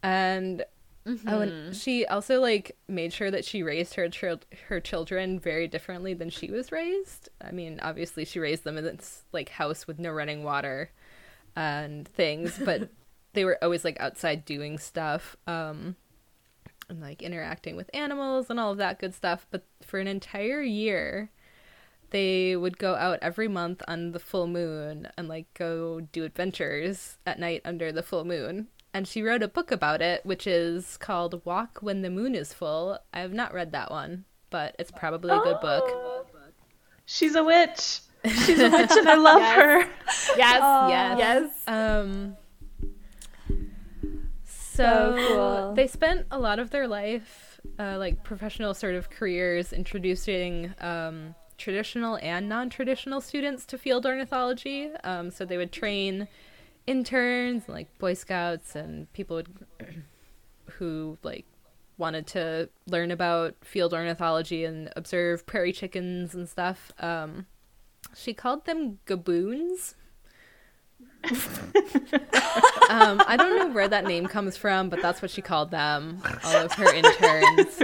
And oh, and she also like made sure that she raised her chil- her children very differently than she was raised. I mean, obviously, she raised them in this like house with no running water and things, but they were always like outside doing stuff. Um. And like interacting with animals and all of that good stuff. But for an entire year, they would go out every month on the full moon and like go do adventures at night under the full moon. And she wrote a book about it, which is called Walk When the Moon is Full. I have not read that one, but it's probably a good book. She's a witch. She's a witch and I love Yes. her. Yes, Aw. yes, yes. Um so, So cool. they spent a lot of their life uh, like professional sort of careers introducing um, traditional and non-traditional students to field ornithology um, so they would train interns and like boy scouts and people would who like wanted to learn about field ornithology and observe prairie chickens and stuff um, she called them gaboons um, I don't know where that name comes from, but that's what she called them. All of her interns.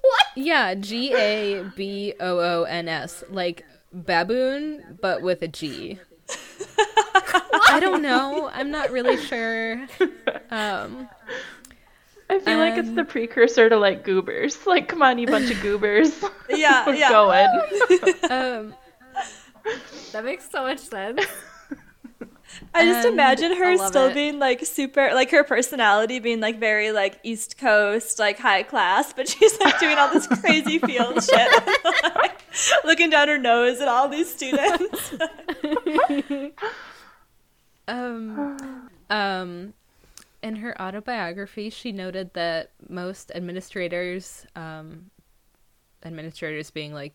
what? Yeah, G A B O O N S, like baboon, but with a G. I don't know. I'm not really sure. Um, I feel like it's the precursor to like goobers. Like, come on, you bunch of goobers. Yeah, We're yeah. going. um, That makes so much sense. I just imagine her still it. being like super, like her personality being like very like East Coast, like high class, but she's like doing all this crazy field shit, like, looking down her nose at all these students. Um, um, in her autobiography, she noted that most administrators, um, administrators being like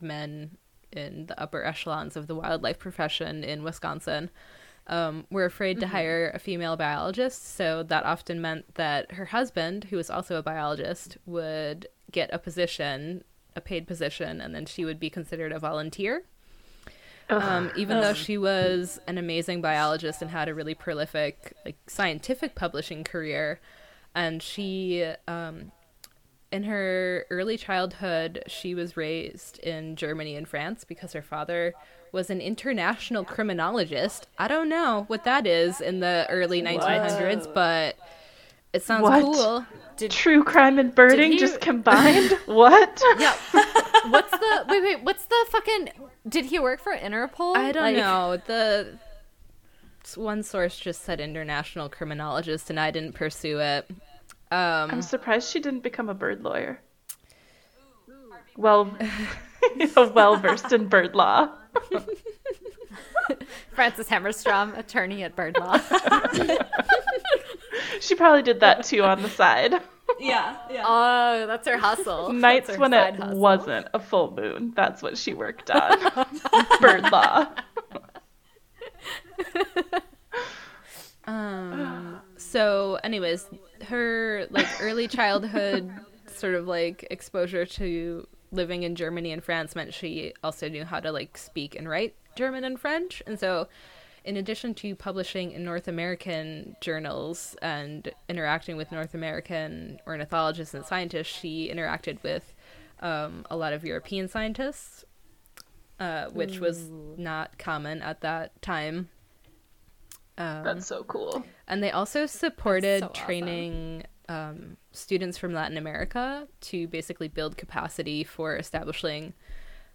men in the upper echelons of the wildlife profession in Wisconsin, um, were afraid to hire a female biologist. So that often meant that her husband, who was also a biologist, would get a position, a paid position, and then she would be considered a volunteer. Um, even though she was an amazing biologist and had a really prolific like scientific publishing career, and she um, in her early childhood she was raised in Germany and France because her father was an international criminologist. I don't know what that is in the early 1900s, but it sounds What? cool. True crime and birding he- just combined. what? Yeah. what's the wait? Wait. What's the fucking? Did he work for Interpol? I don't Like, know. The one source just said international criminologist, and I didn't pursue it. Um, I'm surprised she didn't become a bird lawyer. Well, well versed in bird law. Frances Hamerstrom, attorney at Bird Law. She probably did that too on the side. yeah, yeah. oh, that's her hustle. Nights her when it hustle. wasn't a full moon. That's what she worked on. bird law. um, so, anyways, her like early childhood sort of like exposure to living in Germany and France meant she also knew how to like speak and write German and French, and so. In addition to publishing in North American journals and interacting with North American ornithologists and scientists, she interacted with um, a lot of European scientists, uh, which was not common at that time. Um, That's so cool. and they also supported so awesome. Training um, students from Latin America to basically build capacity for establishing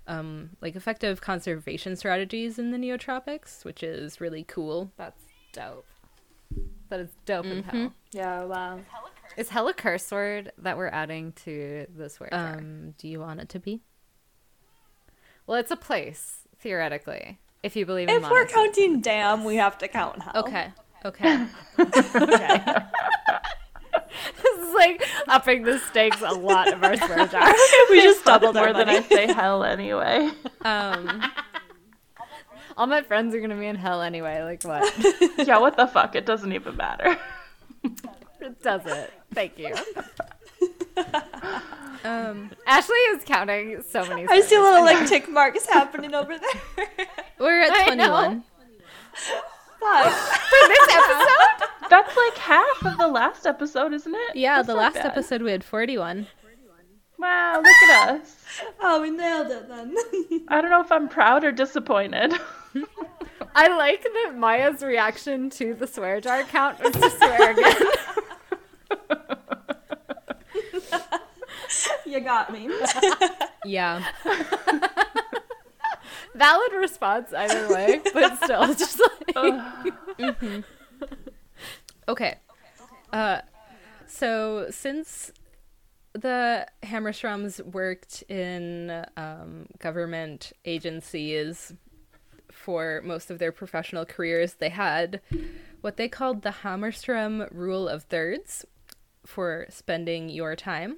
um, like effective conservation strategies in the neotropics, which is really cool. That's dope. That is dope as Mm-hmm. hell. Yeah, wow. Is hell a curse word that we're adding to this word? Um, do you want it to be? well, it's a place theoretically, if you believe in If we're counting damn, we have to count hell. Okay. Okay. Okay. this is like upping the stakes a lot of our swear jar. we just doubled More than. I say hell anyway. um, All my friends are gonna be in hell anyway. Like what? yeah, what the fuck? It doesn't even matter. it does it. Thank you. um, Ashley is counting so many. I see swears. little like tick marks happening over there. we're at I know. 21. Fuck. For this episode. That's like half of the last episode, isn't it? Yeah, That's the last bad. episode we had 41. Wow, look at us. Oh, we nailed it then. I don't know if I'm proud or disappointed. I like that Maya's reaction to the swear jar count was to swear again. you got me. Yeah. Valid response either way, but still, just like Okay. Uh, so since the Hamerstroms worked in um, government agencies for most of their professional careers, they had what they called the Hamerstrom rule of thirds for spending your time.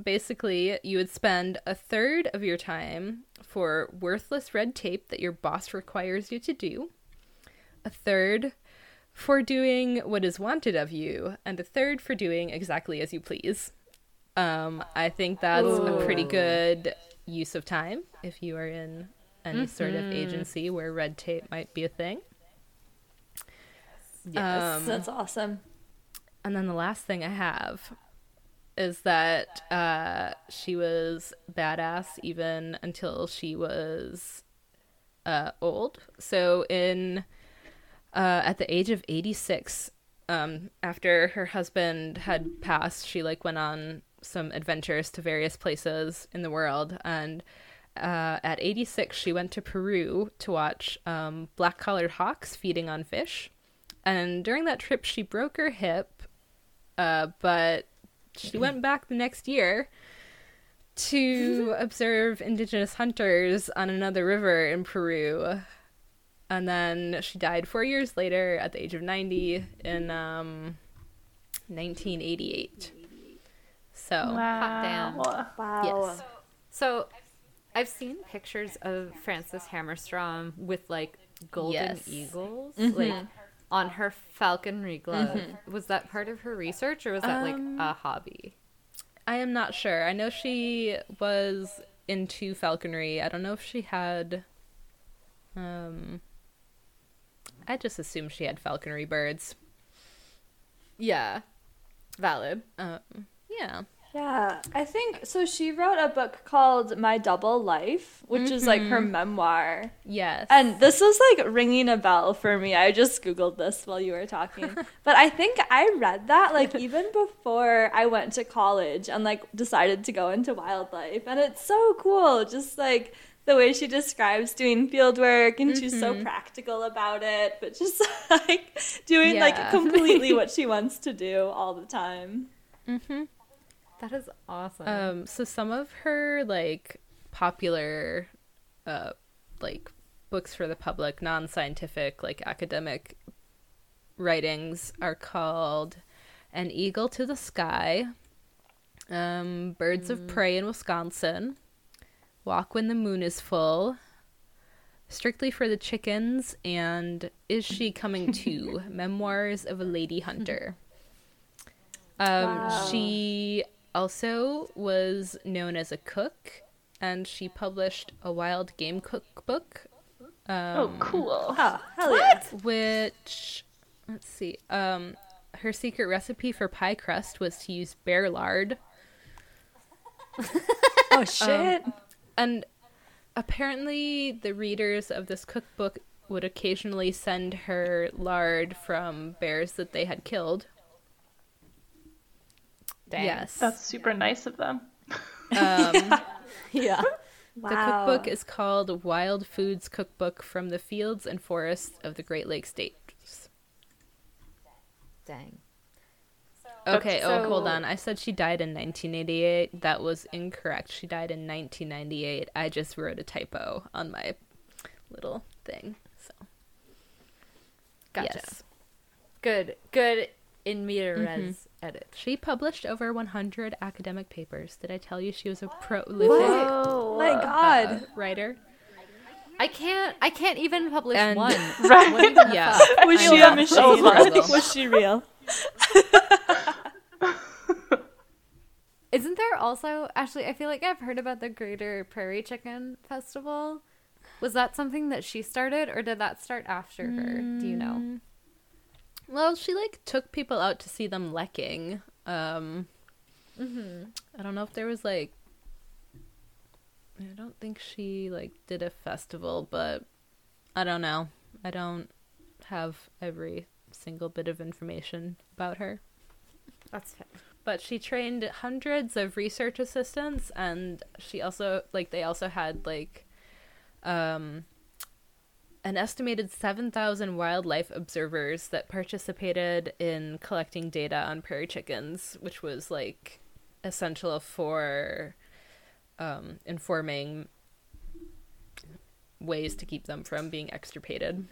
Basically, you would spend a third of your time for worthless red tape that your boss requires you to do, a third for doing what is wanted of you, and a third for doing exactly as you please. Um, I think that's a pretty good use of time if you are in any sort of agency where red tape might be a thing. yes. Um, That's awesome. And then the last thing I have is that uh, she was badass even until she was uh, old. So in uh, at the age of 86, um, after her husband had passed, she like went on some adventures to various places in the world and uh, at 86 she went to peru to watch um, black-collared hawks feeding on fish and during that trip she broke her hip uh, but she went back the next year to observe indigenous hunters on another river in Peru. And then she died four years later at the age of 90 in um, 1988. So, Hot damn. Wow. yes. So, I've seen pictures of Frances Hamerstrom with like golden Yes. eagles, like on her falconry glove. Was that part of her research, or was that like Um, a hobby? I am not sure. I know she was into falconry. I don't know if she had. Um, I just assume she had falconry birds. Yeah, valid. Um, yeah. Yeah, I think so. She wrote a book called My Double Life, which is like her memoir. Yes. And this was like ringing a bell for me. I just Googled this while you were talking. but I think I read that like even before I went to college and like decided to go into wildlife. And it's so cool. Just like the way she describes doing field work and she's so practical about it, but just like doing Yeah. like completely what she wants to do all the time. mm-hmm. That is awesome. Um, so some of her like popular, uh, like books for the public, non-scientific, like academic writings are called "An Eagle to the Sky," um, "Birds of Prey in Wisconsin," "Walk When the Moon Is Full," "Strictly for the Chickens," and "Is She Coming To?" Memoirs of a Lady Hunter. Um, Wow. She also was known as a cook, and she published a wild game cookbook. Um, Oh, cool. Oh, hell yeah. Which, let's see, um, her secret recipe for pie crust was to use bear lard. Oh shit. And apparently, the readers of this cookbook would occasionally send her lard from bears that they had killed. Dang. Yes. That's super nice of them. Um, Yeah. The cookbook is called Wild Foods Cookbook from the Fields and Forests of the Great Lakes States. Dang. Okay, oh, hold on. I said she died in 1988. That was incorrect. She died in 1998. I just wrote a typo on my little thing. So, Gotcha. yes. Good. Good in meter Mm-hmm. res edit. She published over 100 academic papers. Did I tell you she was a prolific Oh My God. uh, writer? I can't. I can't even publish And- one. Right. Yeah. was I she a machine? So much. was she real? Isn't there also actually? I feel like I've heard about the Greater Prairie Chicken Festival. Was that something that she started, or did that start after her? Do you know? Well, she like took people out to see them lekking. Um, I don't know if there was like. I don't think she like did a festival, but I don't know. I don't have every single bit of information about her. That's fair. But she trained hundreds of research assistants, and she also like they also had like, um, an estimated 7,000 wildlife observers that participated in collecting data on prairie chickens, which was like essential for um, informing ways to keep them from being extirpated.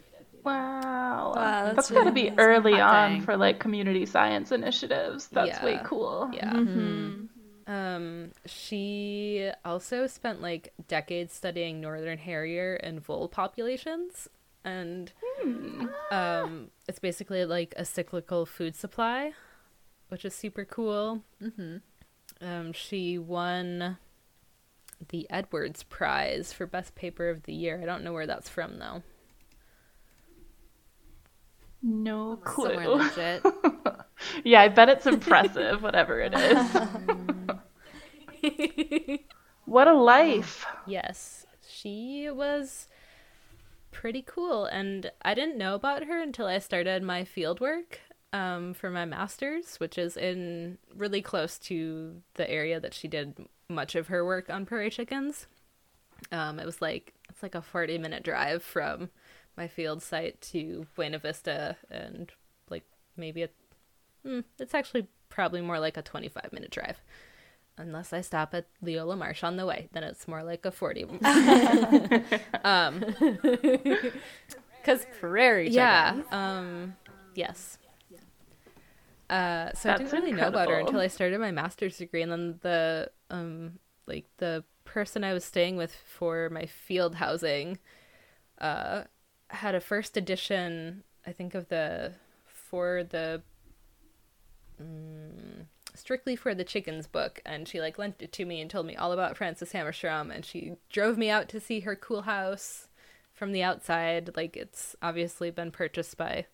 Wow. Wow, that's that's got to be early on for like community science initiatives. That's way Yeah. cool. Yeah. Um, she also spent like decades studying northern harrier and vole populations, and um, it's basically like a cyclical food supply, which is super cool. Mm-hmm. Um, she won the Edwards Prize for best paper of the year. I don't know where that's from though. No Somewhere clue. legit. yeah, I bet it's impressive, whatever it is. what a life. Yes, she was pretty cool, and I didn't know about her until I started my field work um, for my master's, which is in really close to the area that she did much of her work on prairie chickens. Um, it was like it's like a forty minute drive from my field site to Buena Vista, and like maybe a mm, it's actually probably more like a twenty five minute drive unless I stop at Leola Marsh on the way, then it's more like a 40. um, Because prairie yeah. Um yes. Uh so I didn't really know about her until I started my master's degree and then the um like the person I was staying with for my field housing uh had a first edition I think of the for the mm, strictly for the chickens book and she like lent it to me and told me all about Frances Hamerstrom and she drove me out to see her cool house from the outside like it's obviously been purchased by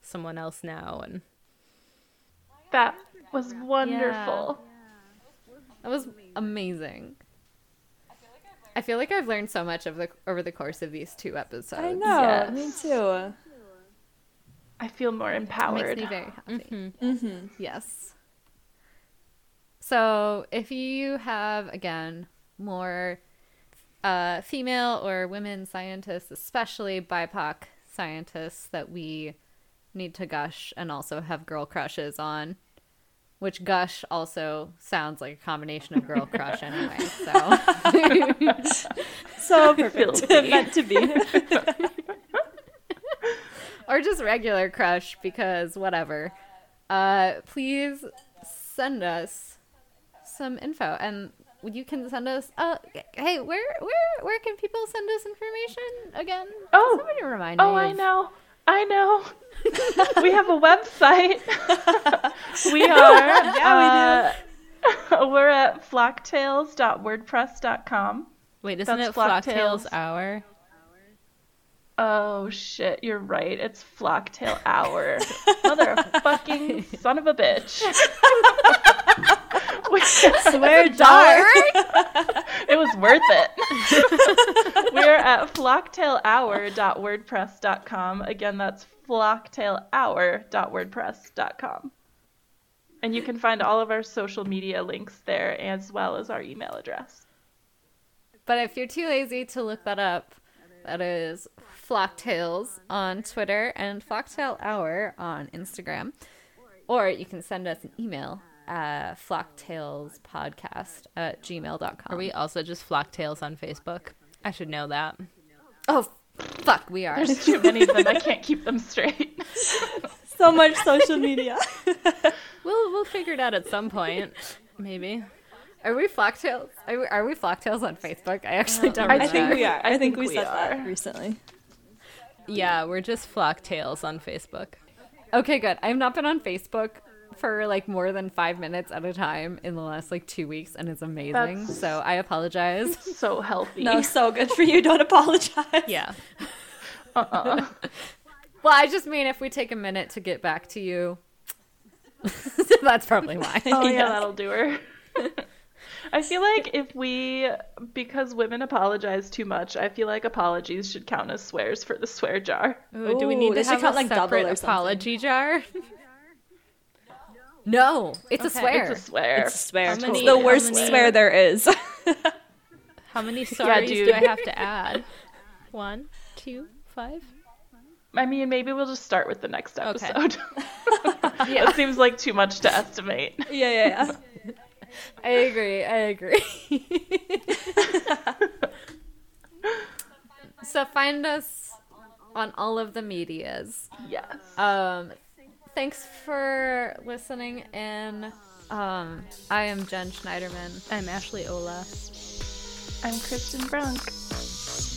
someone else now and That was wonderful. That was amazing. I feel like I've learned so much of the over the course of these two episodes. I know. Yes. Me too. I feel more It makes empowered. me very happy. Mm-hmm. Yes. So, if you have again more uh, female or women scientists, especially BIPOC scientists, that we need to gush and also have girl crushes on, which gush also sounds like a combination of girl crush anyway. So, So perfect. Meant to be. or just regular crush because whatever. Uh, please send us some info and you can send us uh hey where where where can people send us information again Oh. somebody remind Oh, me I know. I know. we have a website. we are. Yeah, uh, we're at flocktails.wordpress.com. wait isn't That's it flocktails Flocktails. hour Oh shit, you're right. It's Flocktail Hour. Motherfucking son of a bitch. We, Swear dark. it was worth it. We're at flocktailhour.wordpress.com. Again, that's flocktailhour.wordpress.com. And you can find all of our social media links there as well as our email address. But if you're too lazy to look that up, that is Flocktails on Twitter and Flocktail Hour on Instagram. Or you can send us an email Uh, at flocktailspodcast at gmail.com. Are we also just Flocktails on Facebook? I should know that. Oh, fuck, we are. There's too many of them. I can't keep them straight. So much social media. We'll we'll figure it out at some point, maybe. Are we Flocktails? Are we, are we Flocktails on Facebook? I actually don't I remember. I think we are. I, I think, think we, we said that recently. Yeah, we're just Flocktails on Facebook. Okay, good. I've not been on Facebook for like more than five minutes at a time in the last like two weeks, and it's amazing. That's- So I apologize. So healthy. No, so good for you. Don't apologize. Yeah. Uh-uh. well, I just mean if we take a minute to get back to you, that's probably why. Oh yeah, Yeah. that'll do her. I feel like if we, because women apologize too much, I feel like apologies should count as swears for the swear jar. Ooh, do we need to they should have count, a like, double separate or apology jar? No, it's a swear. It's a swear. It's a swear. How It's the worst many- swear there is. How many sorries do. I have to add? One, two, five. I mean, maybe we'll just start with the next Okay. episode. It seems like too much to estimate. yeah, yeah, yeah. I agree. I agree. so find us on all of the medias. Yes. Um, thanks for listening in. Um, I am Jen Schneiderman. I'm Ashley Ola. I'm Kristen Brunk.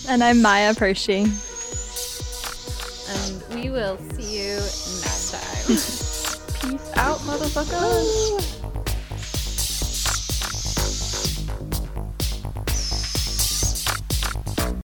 And I'm Maya Pershing. and we will see you next time. Peace out, motherfuckers.